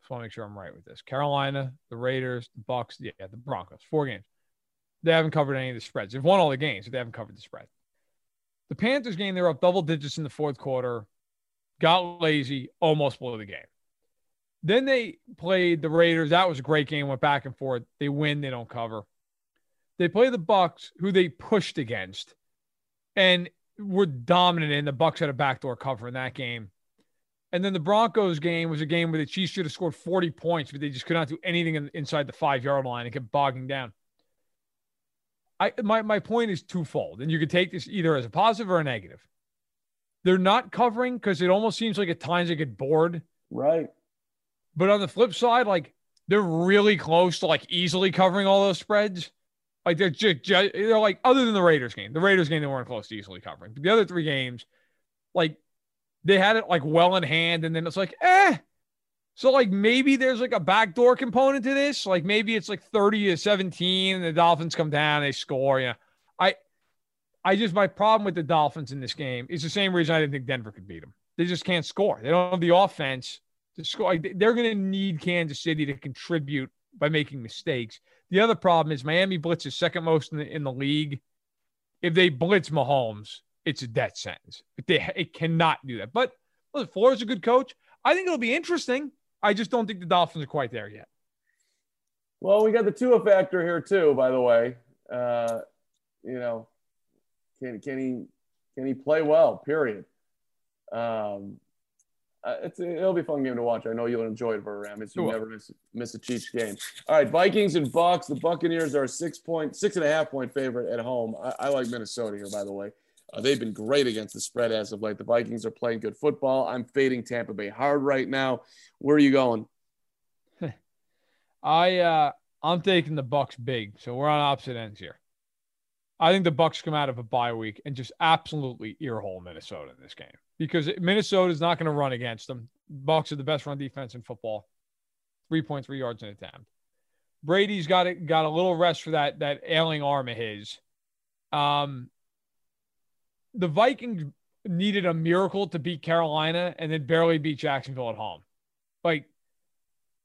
just want to make sure I'm right with this. Carolina, the Raiders, the Bucs, yeah, the Broncos, four games. They haven't covered any of the spreads. They've won all the games, but they haven't covered the spread. The Panthers game, they were up double digits in the fourth quarter, got lazy, almost blew the game. Then they played the Raiders. That was a great game, went back and forth. They win, they don't cover. They play the Bucs, who they pushed against, and were dominant in. The Bucs had a backdoor cover in that game. And then the Broncos game was a game where the Chiefs should have scored 40 points, but they just could not do anything in, inside the five yard line and kept bogging down. I my my point is twofold, and you could take this either as a positive or a negative. They're not covering because it almost seems like at times they get bored. Right. But on the flip side, like they're really close to like easily covering all those spreads. Like they're just, just they're like other than the Raiders game, the Raiders game they weren't close to easily covering. But the other three games, like they had it like well in hand, and then it's like, eh, so like maybe there's like a backdoor component to this. Like maybe it's like 30 to 17 and the Dolphins come down, they score. Yeah. I I just my problem with the Dolphins in this game is the same reason I didn't think Denver could beat them. They just can't score. They don't have the offense to score. They're going to need Kansas City to contribute by making mistakes. The other problem is Miami blitzes second most in the, in the league. If they blitz Mahomes, it's a death sentence. They it cannot do that. But Flores a good coach. I think it'll be interesting. I just don't think the Dolphins are quite there yet. Well, we got the Tua factor here too, by the way. Uh, you know, can can he can he play well? Period. Um, uh, it's it'll be a fun game to watch. I know you'll enjoy it, Verram. It's you never miss miss a Chiefs game. All right, Vikings and Bucs. The Buccaneers are a six point, six and a half point favorite at home. I, I like Minnesota here, by the way. Uh, they've been great against the spread as of late. The Vikings are playing good football. I'm fading Tampa Bay hard right now. Where are you going? [LAUGHS] I uh I'm taking the Bucs big, so we're on opposite ends here. I think the Bucs come out of a bye week and just absolutely earhole Minnesota in this game because Minnesota is not going to run against them. Bucs are the best run defense in football, three point three yards an attempt. Brady's got it, got a little rest for that that ailing arm of his. Um, the Vikings needed a miracle to beat Carolina and then barely beat Jacksonville at home. Like,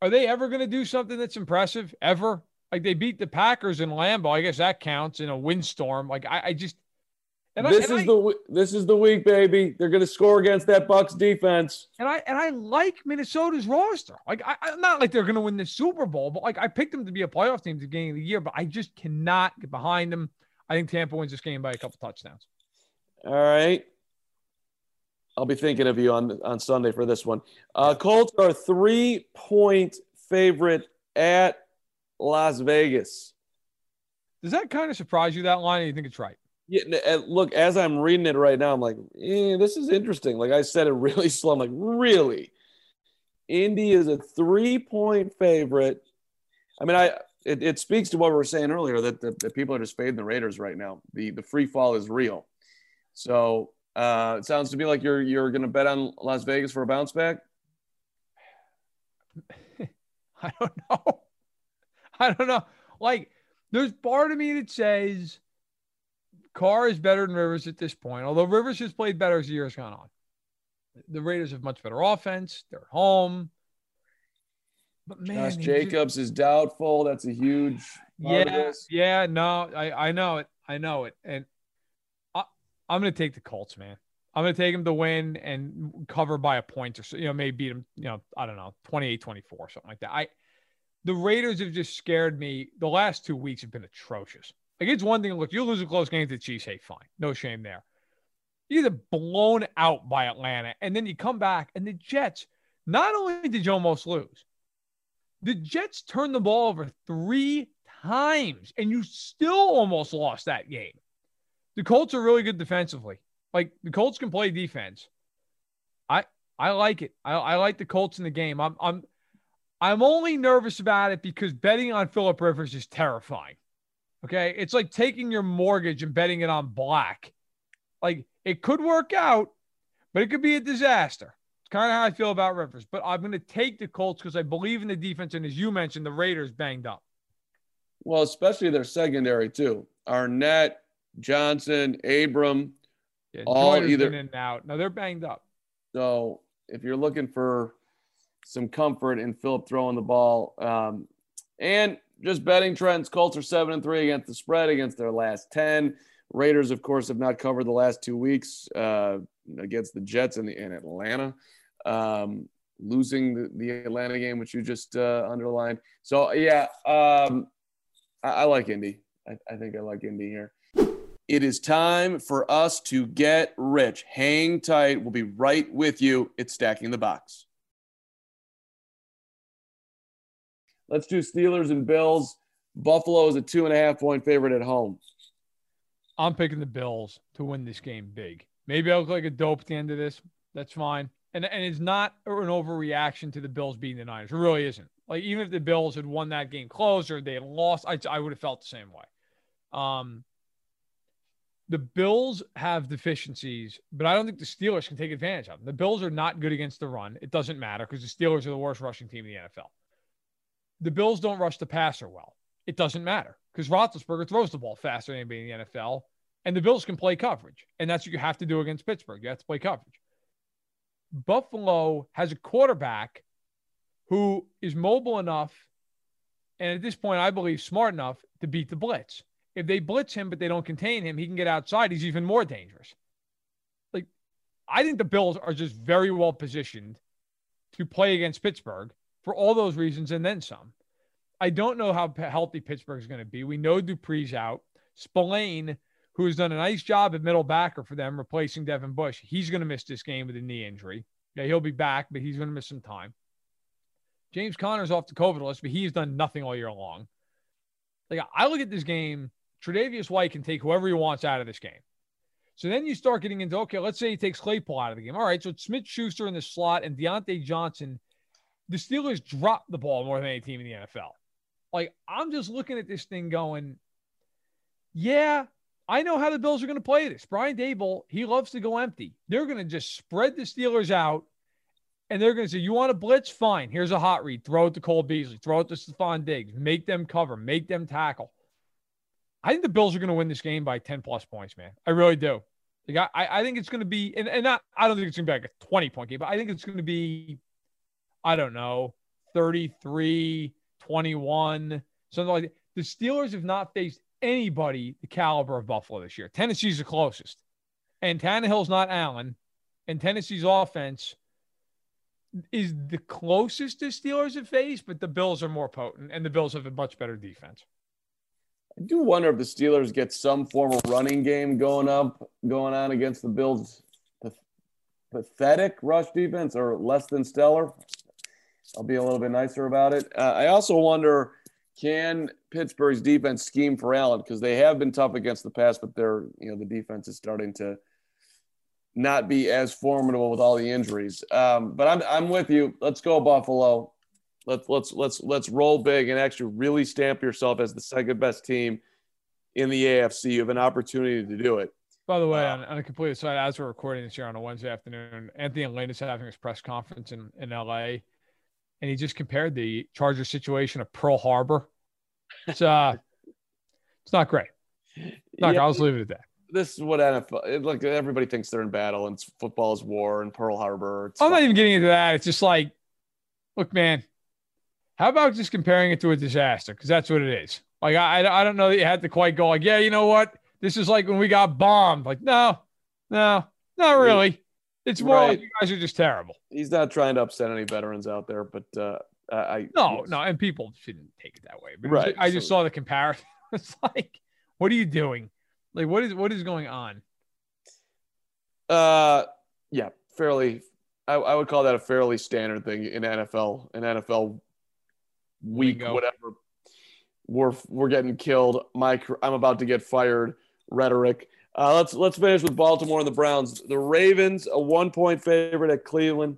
are they ever going to do something that's impressive ever? Like they beat the Packers in Lambeau. I guess that counts in a windstorm. Like I, I just. this I, is I, the this is the week, baby. They're going to score against that Bucs defense. And I and I like Minnesota's roster. Like I, I'm not like they're going to win the Super Bowl, but like I picked them to be a playoff team at the beginning of the year. But I just cannot get behind them. I think Tampa wins this game by a couple touchdowns. All right. I'll be thinking of you on on Sunday for this one. Uh, Colts are three point favorite at Las Vegas. Does that kind of surprise you that line? Or you think it's right? Yeah, look, as I'm reading it right now, I'm like, eh, this is interesting. Like I said it [LAUGHS] really slow. I'm like, really? Indy is a three point favorite. I mean, I it, it speaks to what we were saying earlier that, the, that people are just fading the Raiders right now. The the free fall is real. So uh, it sounds to me like you're you're going to bet on Las Vegas for a bounce back. [LAUGHS] I don't know. [LAUGHS] I don't know. Like, there's part of me that says Carr is better than Rivers at this point, although Rivers has played better as the year has gone on. The Raiders have much better offense. They're at home. But man, Josh Jacobs just, is doubtful. That's a huge yeah, yeah. No, I I know it. I know it. And I, I'm going to take the Colts, man. I'm going to take them to win and cover by a point or so, you know, maybe beat them, you know, I don't know, 28 24, something like that. I, the Raiders have just scared me. The last two weeks have been atrocious. Like, it's one thing, look, you lose a close game to the Chiefs, hey, fine. No shame there. You get blown out by Atlanta, and then you come back, and the Jets, not only did you almost lose, the Jets turned the ball over three times, and you still almost lost that game. The Colts are really good defensively. Like the Colts can play defense. I I like it. I, I like the Colts in the game. I'm I'm I'm only nervous about it because betting on Philip Rivers is terrifying. Okay. It's like taking your mortgage and betting it on black. Like it could work out, but it could be a disaster. It's kind of how I feel about Rivers. But I'm going to take the Colts because I believe in the defense. And as you mentioned, the Raiders banged up. Well, especially their secondary, too. Arnett, Johnson, Abram, yeah, all either in and out. Now they're banged up. So if you're looking for some comfort in Philip throwing the ball, um, and just betting trends, Colts are seven and three against the spread against their last ten. Raiders, of course, have not covered the last two weeks uh, against the Jets and, the, in Atlanta, um, losing the, the, Atlanta game, which you just uh, underlined. So yeah, um, I, I, like Indy. I, I think I like Indy here. It is time for us to get rich. Hang tight. We'll be right with you. It's stacking the box. Let's do Steelers and Bills. Buffalo is a two and a half point favorite at home. I'm picking the Bills to win this game big. Maybe I look like a dope at the end of this. That's fine. And, and it's not an overreaction to the Bills beating the Niners. It really isn't. Like, even if the Bills had won that game close or they lost, I, I would have felt the same way. Um, the Bills have deficiencies, but I don't think the Steelers can take advantage of them. The Bills are not good against the run. It doesn't matter because the Steelers are the worst rushing team in the NFL. The Bills don't rush the passer well. It doesn't matter because Roethlisberger throws the ball faster than anybody in the NFL, and the Bills can play coverage, and that's what you have to do against Pittsburgh. You have to play coverage. Buffalo has a quarterback who is mobile enough, and at this point, I believe smart enough to beat the blitz if they blitz him but they don't contain him, he can get outside. He's even more dangerous. Like, I think the Bills are just very well positioned to play against Pittsburgh for all those reasons and then some. I don't know how healthy Pittsburgh is going to be. We know Dupree's out. Spillane, who has done a nice job at middle backer for them, replacing Devin Bush, he's going to miss this game with a knee injury. Yeah, he'll be back, but he's going to miss some time. James Conner's off the COVID list, but he's done nothing all year long. Like I look at this game Tre'Davious White can take whoever he wants out of this game. So then you start getting into okay, let's say he takes Claypool out of the game. All right, so it's Smith Schuster in the slot and Diontae Johnson. The Steelers drop the ball more than any team in the NFL. Like, I'm just looking at this thing going, yeah, I know how the Bills are going to play this. Brian Daboll, he loves to go empty. They're going to just spread the Steelers out and they're going to say, You want a blitz? Fine. Here's a hot read. Throw it to Cole Beasley. Throw it to Stefon Diggs. Make them cover. Make them tackle. I think the Bills are going to win this game by 10 plus points, man. I really do. Like, I, I think it's going to be, and, and not, I don't think it's going to be like a 20 point game, but I think it's going to be, I don't know, 33, 21, something like that. The Steelers have not faced anybody the caliber of Buffalo this year. Tennessee's the closest. And Tannehill's not Allen. And Tennessee's offense is the closest the Steelers have faced, but the Bills are more potent and the Bills have a much better defense. I do wonder if the Steelers get some form of running game going up, going on against the Bills' pathetic rush defense or less than stellar. I'll be a little bit nicer about it. Uh, I also wonder can Pittsburgh's defense scheme for Allen because they have been tough against the pass, but they're you know the defense is starting to not be as formidable with all the injuries. Um, but I'm I'm with you. Let's go Buffalo. Let's let's let's let's roll big and actually really stamp yourself as the second best team in the AFC. You have an opportunity to do it. By the way, uh, on, on, a completely aside, as we're recording this here on a Wednesday afternoon, Anthony Lynn is having his press conference in, in LA, and he just compared the Charger situation to Pearl Harbor. It's uh, [LAUGHS] it's not great. Not, yeah, I'll just leave it at that. This is what NFL. Look, everybody thinks they're in battle, and football is war, and Pearl Harbor. I'm fun. not even getting into that. It's just like, look, man, how about just comparing it to a disaster? Because that's what it is. Like, I, I don't know that you had to quite go like, yeah, you know what? This is like when we got bombed. Like, no, no, not really. It's more right. like you guys are just terrible. He's not trying to upset any veterans out there, but uh, I no, no, and people shouldn't take it that way. But right. I just so, saw the comparison. [LAUGHS] it's like, what are you doing? Like, what is what is going on? Uh, yeah, fairly. I, I would call that a fairly standard thing in NFL. In NFL week, whatever. We're we're getting killed. Mike, I'm about to get fired. Rhetoric. Uh, let's let's finish with Baltimore and the Browns. The Ravens, a one point favorite at Cleveland.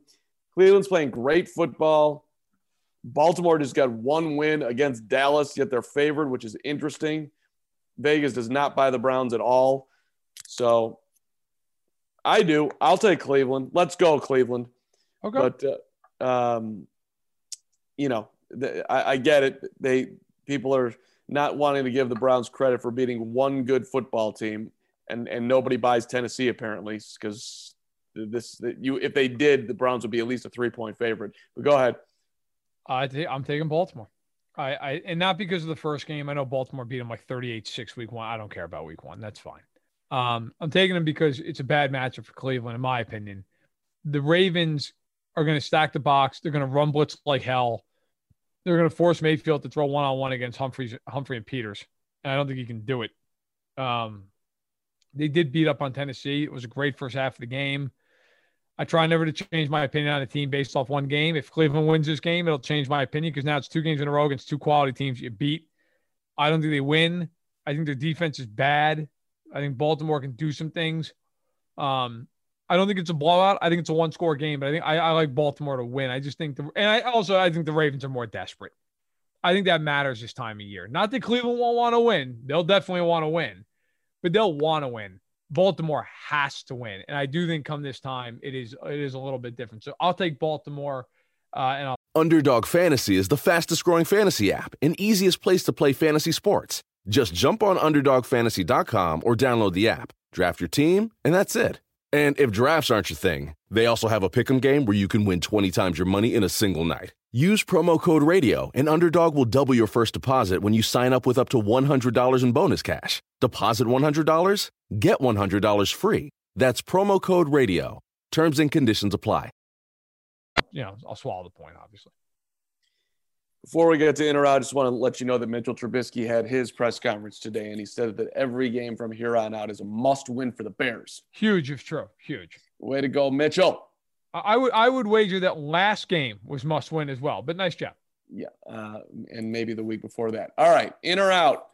Cleveland's playing great football. Baltimore just got one win against Dallas, yet they're favored, which is interesting. Vegas does not buy the Browns at all. So I do. I'll take Cleveland. Let's go, Cleveland. Okay. But, uh, um, you know, the, I, I get it. They people are not wanting to give the Browns credit for beating one good football team, and and nobody buys Tennessee apparently because this you if they did, the Browns would be at least a three point favorite. But go ahead. I I'm taking Baltimore. I, I and not because of the first game. I know Baltimore beat them like 38-6 week one. I don't care about week one. That's fine. Um, I'm taking them because it's a bad matchup for Cleveland, in my opinion. The Ravens are going to stack the box. They're going to run blitz like hell. They're going to force Mayfield to throw one on one against Humphreys, Humphrey and Peters, and I don't think he can do it. Um, they did beat up on Tennessee. It was a great first half of the game. I try never to change my opinion on a team based off one game. If Cleveland wins this game, it'll change my opinion because now it's two games in a row against two quality teams you beat. I don't think they win. I think their defense is bad. I think Baltimore can do some things. Um, I don't think it's a blowout. I think it's a one score game, but I think I, I like Baltimore to win. I just think the and I also I think the Ravens are more desperate. I think that matters this time of year. Not that Cleveland won't want to win. They'll definitely want to win, but they'll want to win. Baltimore has to win, and I do think come this time it is it is a little bit different. So I'll take Baltimore, uh, and I'll. Underdog Fantasy is the fastest growing fantasy app and easiest place to play fantasy sports. Just jump on UnderdogFantasy.com or download the app, draft your team, and that's it. And if drafts aren't your thing, they also have a pick'em game where you can win 20 times your money in a single night. Use promo code RADIO, and Underdog will double your first deposit when you sign up with up to $100 in bonus cash. Deposit $100, get $100 free. That's promo code RADIO. Terms and conditions apply. You know, I'll swallow the point, obviously. Before we get to inter I just want to let you know that Mitchell Trubisky had his press conference today, and he said that every game from here on out is a must win for the Bears. Huge, if true. Huge. Way to go, Mitchell. I would I would wager that last game was must win as well. But nice job. Yeah, uh, and maybe the week before that. All right, in or out.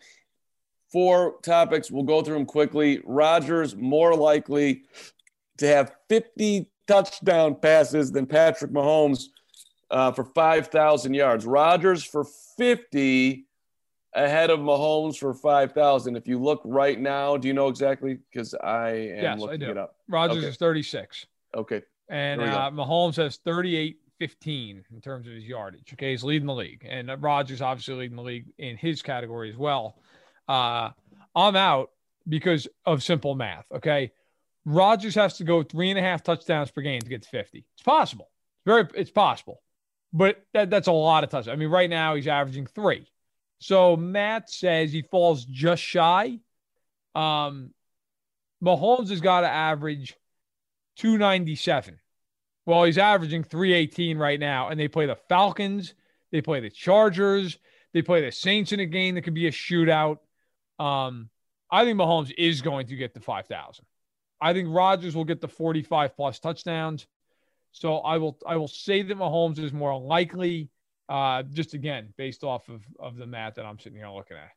Four topics. We'll go through them quickly. Rodgers more likely to have 50 touchdown passes than Patrick Mahomes uh, for 5,000 yards. Rodgers for 50 ahead of Mahomes for 5,000. If you look right now, do you know exactly? Because I am yes, looking I do. it up. Rodgers okay. is 36. Okay. And uh, Mahomes has 38 15 in terms of his yardage. Okay. He's leading the league. And uh, Rodgers obviously leading the league in his category as well. Uh, I'm out because of simple math. Okay. Rodgers has to go three and a half touchdowns per game to get to 50. It's possible. It's very, it's possible, but that, that's a lot of touchdowns. I mean, right now he's averaging three. So Matt says he falls just shy. Um, Mahomes has got to average 297. Well, he's averaging 318 right now, and they play the Falcons, they play the Chargers, they play the Saints in a game that could be a shootout. Um, I think Mahomes is going to get the 5,000. I think Rodgers will get the 45 plus touchdowns. So I will I will say that Mahomes is more likely, uh, just again based off of of the math that I'm sitting here looking at.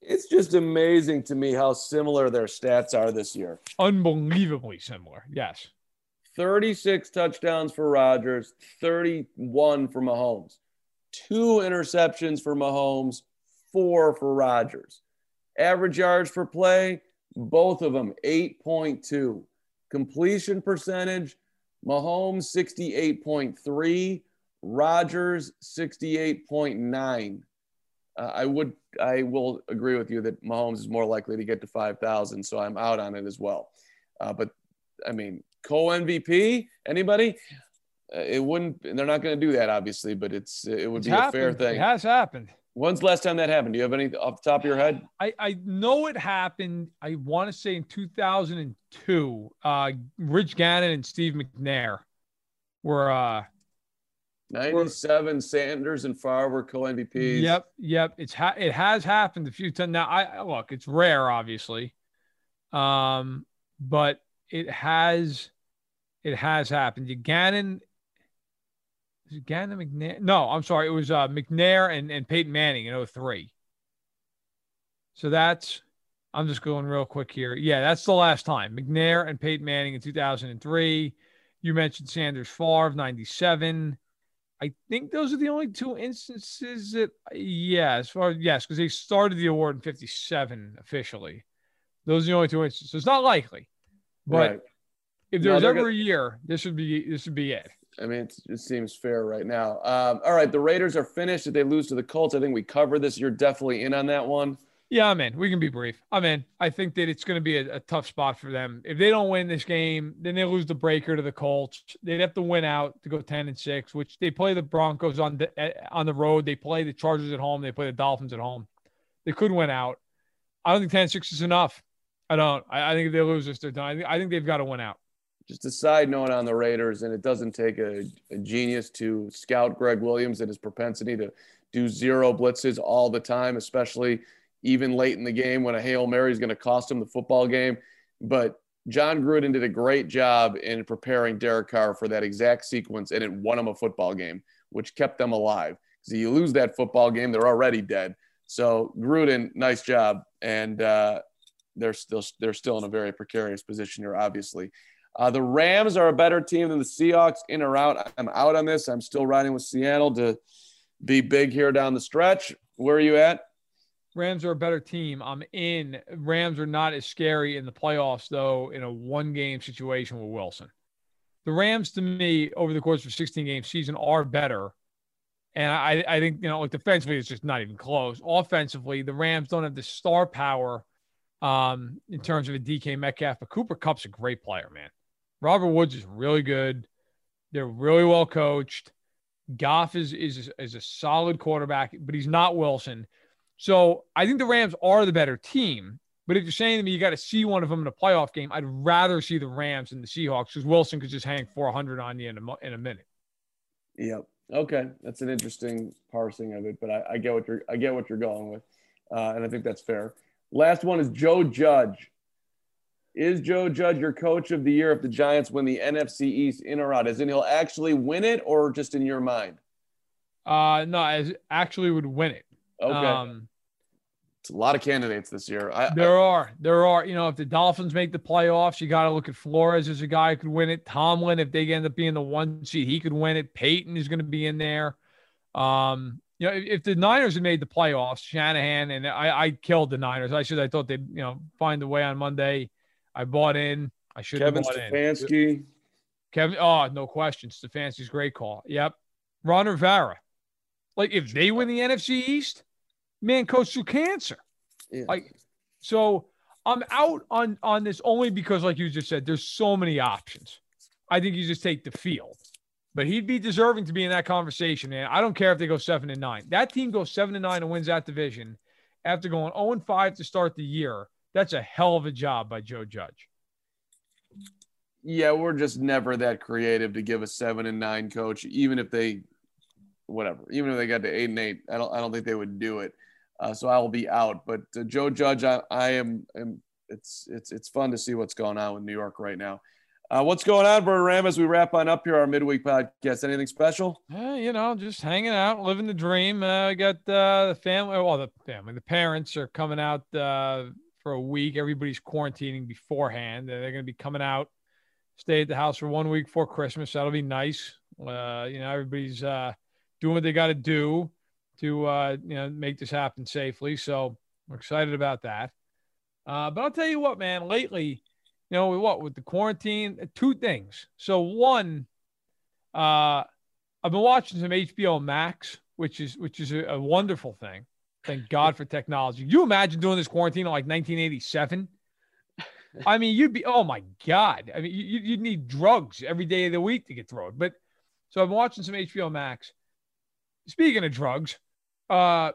It's just amazing to me how similar their stats are this year. Unbelievably similar. Yes. 36 touchdowns for Rodgers, 31 for Mahomes. Two interceptions for Mahomes, four for Rodgers. Average yards per play, both of them 8.2. Completion percentage, Mahomes 68.3, Rodgers 68.9. Uh, I would I will agree with you that Mahomes is more likely to get to 5,000, so I'm out on it as well. Uh, but I mean, co MVP, anybody? Uh, it wouldn't. They're not going to do that, obviously, but it's it would It's be happened. a fair thing. It has happened. When's the last time that happened? Do you have any off the top of your head? I, I know it happened. I want to say in 2002, uh, Rich Gannon and Steve McNair were, uh, 97 Sanders and Favre were co MVPs. yep, yep. It's ha- it has happened a few times. Now, I look, it's rare, obviously, um, but it has, it has happened. You Gannon, is it Gannon McNair? No, I'm sorry, it was uh, McNair and and Peyton Manning in 03. So that's I'm just going real quick here. Yeah, that's the last time. McNair and Peyton Manning in 2003. You mentioned Sanders Favre, 97. I think those are the only two instances that, yeah, as far as yes, because they started the award in 57 officially. Those are the only two instances. It's not likely, but Right. if No, there's they're ever gonna- a year, this would be this would be it. I mean, it's, it seems fair right now. Um, all right, the Raiders are finished. Did they lose to the Colts? I think we covered this. You're definitely in on that one. Yeah, I'm in. We can be brief. I'm in. I think that it's going to be a, a tough spot for them. If they don't win this game, then they lose the breaker to the Colts. They'd have to win out to go 10 and 6, which they play the Broncos on the eh, on the road. They play the Chargers at home. They play the Dolphins at home. They could win out. I don't think 10 6 is enough. I don't. I, I think if they lose this, they're done. I think, they've got to win out. Just a side note on the Raiders, and it doesn't take a, a genius to scout Gregg Williams and his propensity to do zero blitzes all the time, especially even late in the game when a Hail Mary is going to cost him the football game. But Jon Gruden did a great job in preparing Derek Carr for that exact sequence, and it won him a football game, which kept them alive. Because you lose that football game, they're already dead. So Gruden, nice job, and uh, they're still they're still in a very precarious position here, obviously. Uh, the Rams are a better team than the Seahawks, in or out. I'm out on this. I'm still riding with Seattle to be big here down the stretch. Where are you at? Rams are a better team. I'm in. Rams are not as scary in the playoffs, though, in a one game situation with Wilson. The Rams, to me, over the course of a 16 game season, are better. And I, I think, you know, like defensively, it's just not even close. Offensively, the Rams don't have the star power um, in terms of a DK Metcalf, but Cooper Kupp's a great player, man. Robert Woods is really good. They're really well coached. Goff is, is, is a solid quarterback, but he's not Wilson. So I think the Rams are the better team. But if you're saying to me you got to see one of them in a playoff game, I'd rather see the Rams than the Seahawks because Wilson could just hang 400 on you in a, in a minute. Yep. Okay, that's an interesting parsing of it, but I, I get what you're I get what you're going with, uh, and I think that's fair. Last one is Joe Judge. Is Joe Judge your coach of the year if the Giants win the NFC East in or out? As in he'll actually win it, or just in your mind? Uh, no, as actually would win it. Okay, Um, it's a lot of candidates this year. I, I- there are, there are, you know, if the Dolphins make the playoffs, you got to look at Flores as a guy who could win it. Tomlin, if they end up being the one seed, he could win it. Payton is going to be in there. Um, you know, if, if the Niners had made the playoffs, Shanahan and I, I killed the Niners. I should, I thought they'd, you know, find a way on Monday. I bought in. I should have Kevin bought in. Stefanski. Kevin, oh, no question. Stefanski's great call. Yep. Ron Rivera. Like, if they win the NFC East, man, coach through cancer. Yeah. Like, so I'm out on on this only because, like you just said, there's so many options. I think you just take the field. But he'd be deserving to be in that conversation, man. I don't care if they go seven and nine. That team goes seven and nine and wins that division after going 0 and 5 to start the year. That's a hell of a job by Joe Judge. Yeah, we're just never that creative to give a seven and nine coach, even if they, whatever, even if they got to eight and eight. I don't, I don't think they would do it. Uh, so I will be out. But uh, Joe Judge, I, I am, am. It's it's it's fun to see what's going on with New York right now. Uh, what's going on, Bert Ram, as we wrap on up here our midweek podcast? Anything special? You know, just hanging out, living the dream. Uh, I got uh, the family, well, the family, the parents are coming out uh, for a week. Everybody's quarantining beforehand. They're going to be coming out, stay at the house for one week before Christmas. That'll be nice. You know, everybody's doing what they got to do to uh, you know make this happen safely. So we're excited about that. Uh, but I'll tell you what, man. Lately, you know, what with the quarantine, two things. So one, uh, I've been watching some HBO Max, which is which is a, a wonderful thing. Thank God for technology. You imagine doing this quarantine in like 1987? I mean, you'd be oh my God. I mean, you, you'd need drugs every day of the week to get through it. But so I've been watching some HBO Max. Speaking of drugs, uh,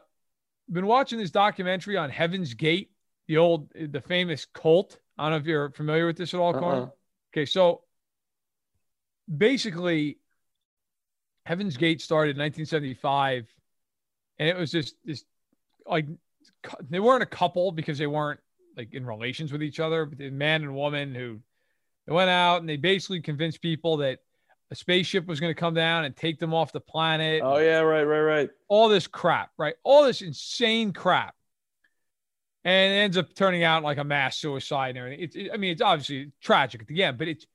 been watching this documentary on Heaven's Gate, the old, the famous cult. I don't know if you're familiar with this at all, Carl. Uh-uh. Okay, so basically, Heaven's Gate started in 1975, and it was just this like they weren't a couple because they weren't like in relations with each other, but the man and woman who they went out and they basically convinced people that a spaceship was going to come down and take them off the planet. Oh yeah, right, right, right. All this crap, right? All this insane crap, and it ends up turning out like a mass suicide and everything. It's, it, I mean, it's obviously tragic at the end, but it's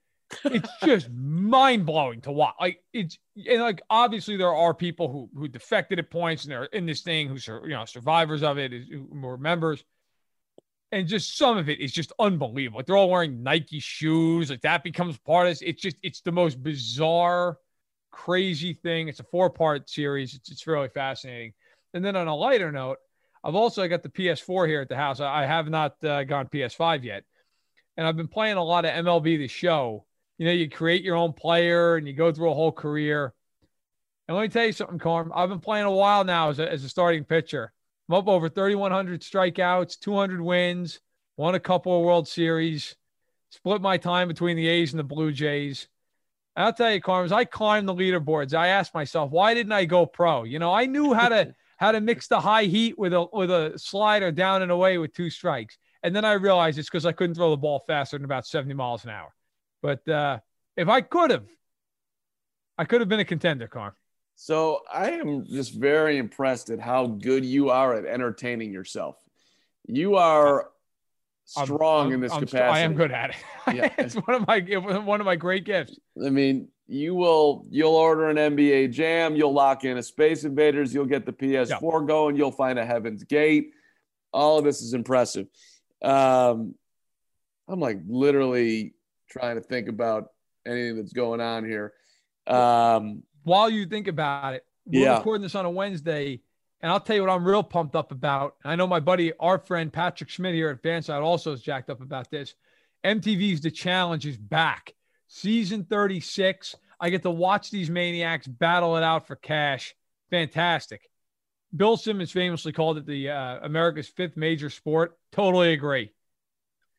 it's [LAUGHS] just mind blowing to watch. Like it's and like obviously there are people who who defected at points and they're in this thing who you know survivors of it, who were members and just some of it is just unbelievable. Like they're all wearing Nike shoes. Like that becomes part of it. It's just it's the most bizarre, crazy thing. It's a four part series. It's it's really fascinating. And then on a lighter note, I've also got the PS4 here at the house. I, have not uh, gone PS5 yet, and I've been playing a lot of MLB The Show. You know, you create your own player and you go through a whole career. And let me tell you something, Carm. I've been playing a while now as a, as a starting pitcher. I'm up over 3,100 strikeouts, 200 wins, won a couple of World Series, split my time between the A's and the Blue Jays. I'll tell you, Carms, I climbed the leaderboards. I asked myself, why didn't I go pro? You know, I knew how to [LAUGHS] how to mix the high heat with a with a slider down and away with two strikes. And then I realized it's because I couldn't throw the ball faster than about 70 miles an hour. But uh, if I could have, I could have been a contender, Carm. So I am just very impressed at how good you are at entertaining yourself. You are strong I'm, in this I'm, capacity. I am good at it. [LAUGHS] Yeah. it's one of my one of my great gifts. I mean, you will you'll order an NBA Jam, you'll lock in a Space Invaders, you'll get the PS4 yeah. going, you'll find a Heaven's Gate. All of this is impressive. Um, I'm like literally trying to think about anything that's going on here. Um, while you think about it, we're yeah. recording this on a Wednesday, and I'll tell you what I'm real pumped up about. I know my buddy, our friend Patrick Schmidt here at FanSided also is jacked up about this. MTV's The Challenge is back. Season 36. I get to watch these maniacs battle it out for cash. Fantastic. Bill Simmons famously called it the uh, America's fifth major sport. Totally agree.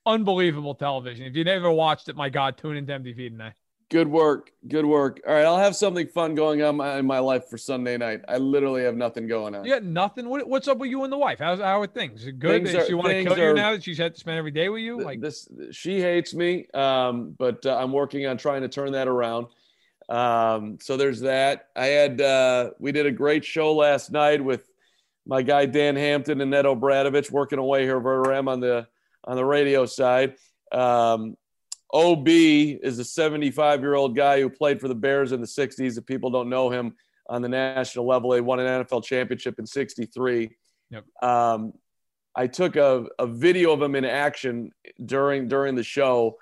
Unbelievable television. If you never watched it, my God, tune into MTV tonight. Good work. Good work. All right, I'll have something fun going on in my life for Sunday night. I literally have nothing going on. You got nothing. What, what's up with you and the wife? How's how are things? Is it good? Things Does she want to kill are, you now that she's had to spend every day with you? Like this, she hates me. Um, but uh, I'm working on trying to turn that around. Um, so there's that. I had uh, we did a great show last night with my guy Dan Hampton and Ed O'Bradovich working away here for M on the on the radio side. Um, OB is a 75 year old guy who played for the Bears in the 60s. If people don't know him on the national level, they won an NFL championship in 63. Yep. Um, I took a, a video of him in action during during the show,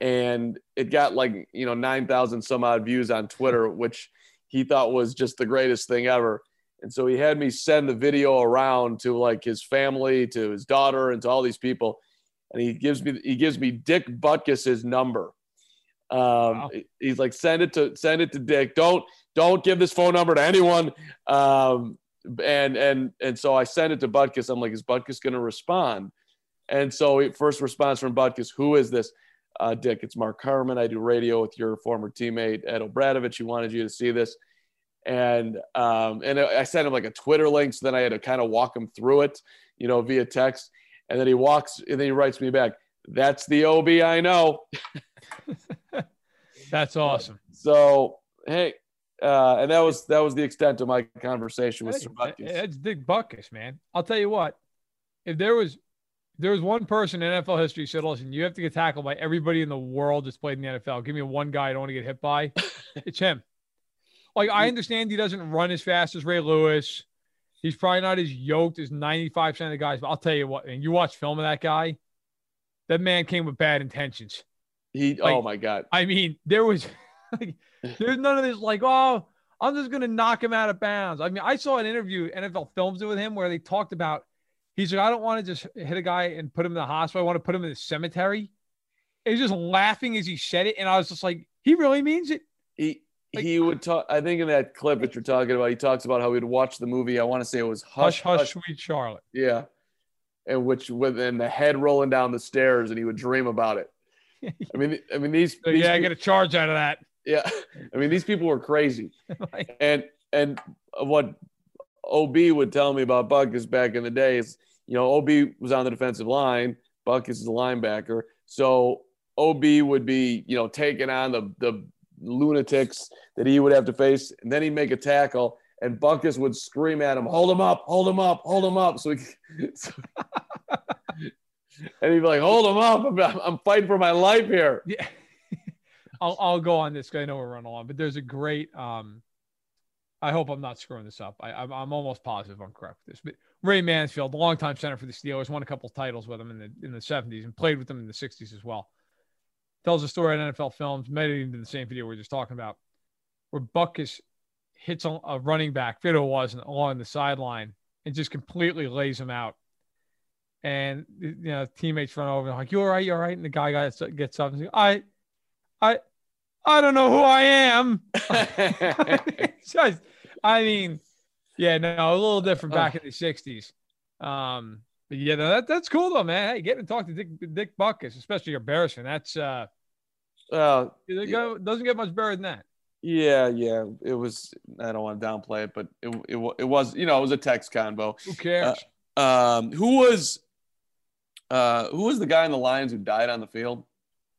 and it got like you know 9,000 some odd views on Twitter, [LAUGHS] which he thought was just the greatest thing ever. And so he had me send the video around to like his family, to his daughter, and to all these people and he gives me he gives me Dick Butkus's number. Um, wow. He's like, send it to send it to Dick. Don't don't give this phone number to anyone. Um, and and and so I sent it to Butkus. I'm like, is Butkus going to respond? And so first response from Butkus, who is this? Uh, Dick, it's Mark Carman. I do radio with your former teammate Ed O'Bradovich. He wanted you to see this. and um, and I sent him like a Twitter link, so then I had to kind of walk him through it, you know, via text. And then he walks, and then he writes me back. That's the OB I know. [LAUGHS] That's awesome. So hey, uh, and that was that was the extent of my conversation with Sir Butkus. It's Dick Butkus, man. I'll tell you what. If there was there was one person in NFL history who said, "Listen, you have to get tackled by everybody in the world that's played in the NFL. Give me one guy I don't want to get hit by." [LAUGHS] it's him. Like I understand he doesn't run as fast as Ray Lewis. He's probably not as yoked as 95% of the guys, but I'll tell you what, and you watch film of that guy, that man came with bad intentions. He oh Like, oh my god. I mean, there was [LAUGHS] like, there's none of this like, oh, I'm just gonna knock him out of bounds. I mean, I saw an interview NFL films it with him where they talked about he's like, I don't want to just hit a guy and put him in the hospital. I want to put him in the cemetery. He's just laughing as he said it, and I was just like, he really means it. He he would talk. I think in that clip that you're talking about, he talks about how he'd watch the movie. I want to say it was Hush, Hush, hush, sweet Charlotte. Yeah, and which with and the head rolling down the stairs, and he would dream about it. [LAUGHS] I mean, I mean these. So, these yeah, I get a charge out of that. Yeah, [LAUGHS] I mean these people were crazy, [LAUGHS] and and what Ob would tell me about Butkus back in the day is, you know, Ob was on the defensive line, Butkus is a linebacker, so Ob would be, you know, taking on the the lunatics that he would have to face, and then he'd make a tackle, and Butkus would scream at him, "Hold him up! Hold him up! Hold him up!" So, he, [LAUGHS] so and he'd be like, "Hold him up! I'm, I'm fighting for my life here." Yeah. [LAUGHS] I'll, I'll go on this I know we're running along, but there's a great. Um, I hope I'm not screwing this up. I, I'm, I'm almost positive I'm correct with this. But Ray Mansfield, longtime center for the Steelers, won a couple titles with them in the in the 70s and played with them in the 60s as well. Tells a story on NFL Films, made it into the same video we are just talking about, where Butkus hits a, a running back, Fido was along the sideline, and just completely lays him out. And you know, teammates run over, like, "You all right? You all right?" And the guy gets, gets up and says, "I, I, I don't know who I am." [LAUGHS] [LAUGHS] Just- I mean, yeah, no, a little different back in the '60s. Um, but yeah, no, that, that's cool though, man. Hey, getting to talk to Dick, Dick Butkus, especially your Bears fan, that's uh, Uh, it go- doesn't get much better than that. Yeah, yeah. It was. I don't want to downplay it, but it it, it was. You know, it was a text convo. Who cares? Um, who was, uh, who was the guy in the Lions who died on the field?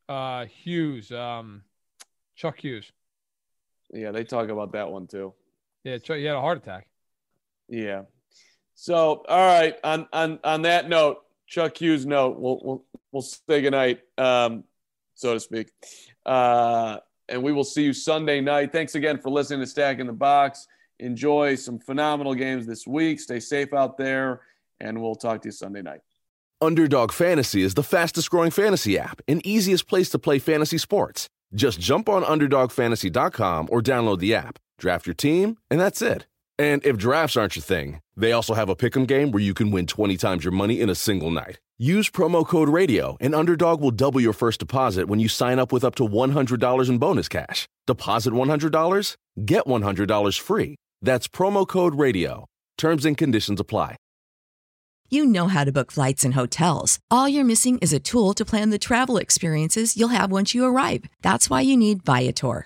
Uh, Hughes, um, Chuck Hughes. Yeah, they talk about that one too. Yeah, Chuck, he had a heart attack. Yeah. So, all right. On on on that note, Chuck Hughes note, we'll we'll we'll say goodnight, um, so to speak. Uh, and we will see you Sunday night. Thanks again for listening to Stacking the Box. Enjoy some phenomenal games this week. Stay safe out there, and we'll talk to you Sunday night. Underdog Fantasy is the fastest growing fantasy app and easiest place to play fantasy sports. Just jump on UnderdogFantasy.com or download the app, draft your team, and that's it. And if drafts aren't your thing, they also have a pick'em game where you can win 20 times your money in a single night. Use promo code RADIO, and Underdog will double your first deposit when you sign up with up to $100 in bonus cash. Deposit $100, get $100 free. That's promo code RADIO. Terms and conditions apply. You know how to book flights and hotels. All you're missing is a tool to plan the travel experiences you'll have once you arrive. That's why you need Viator.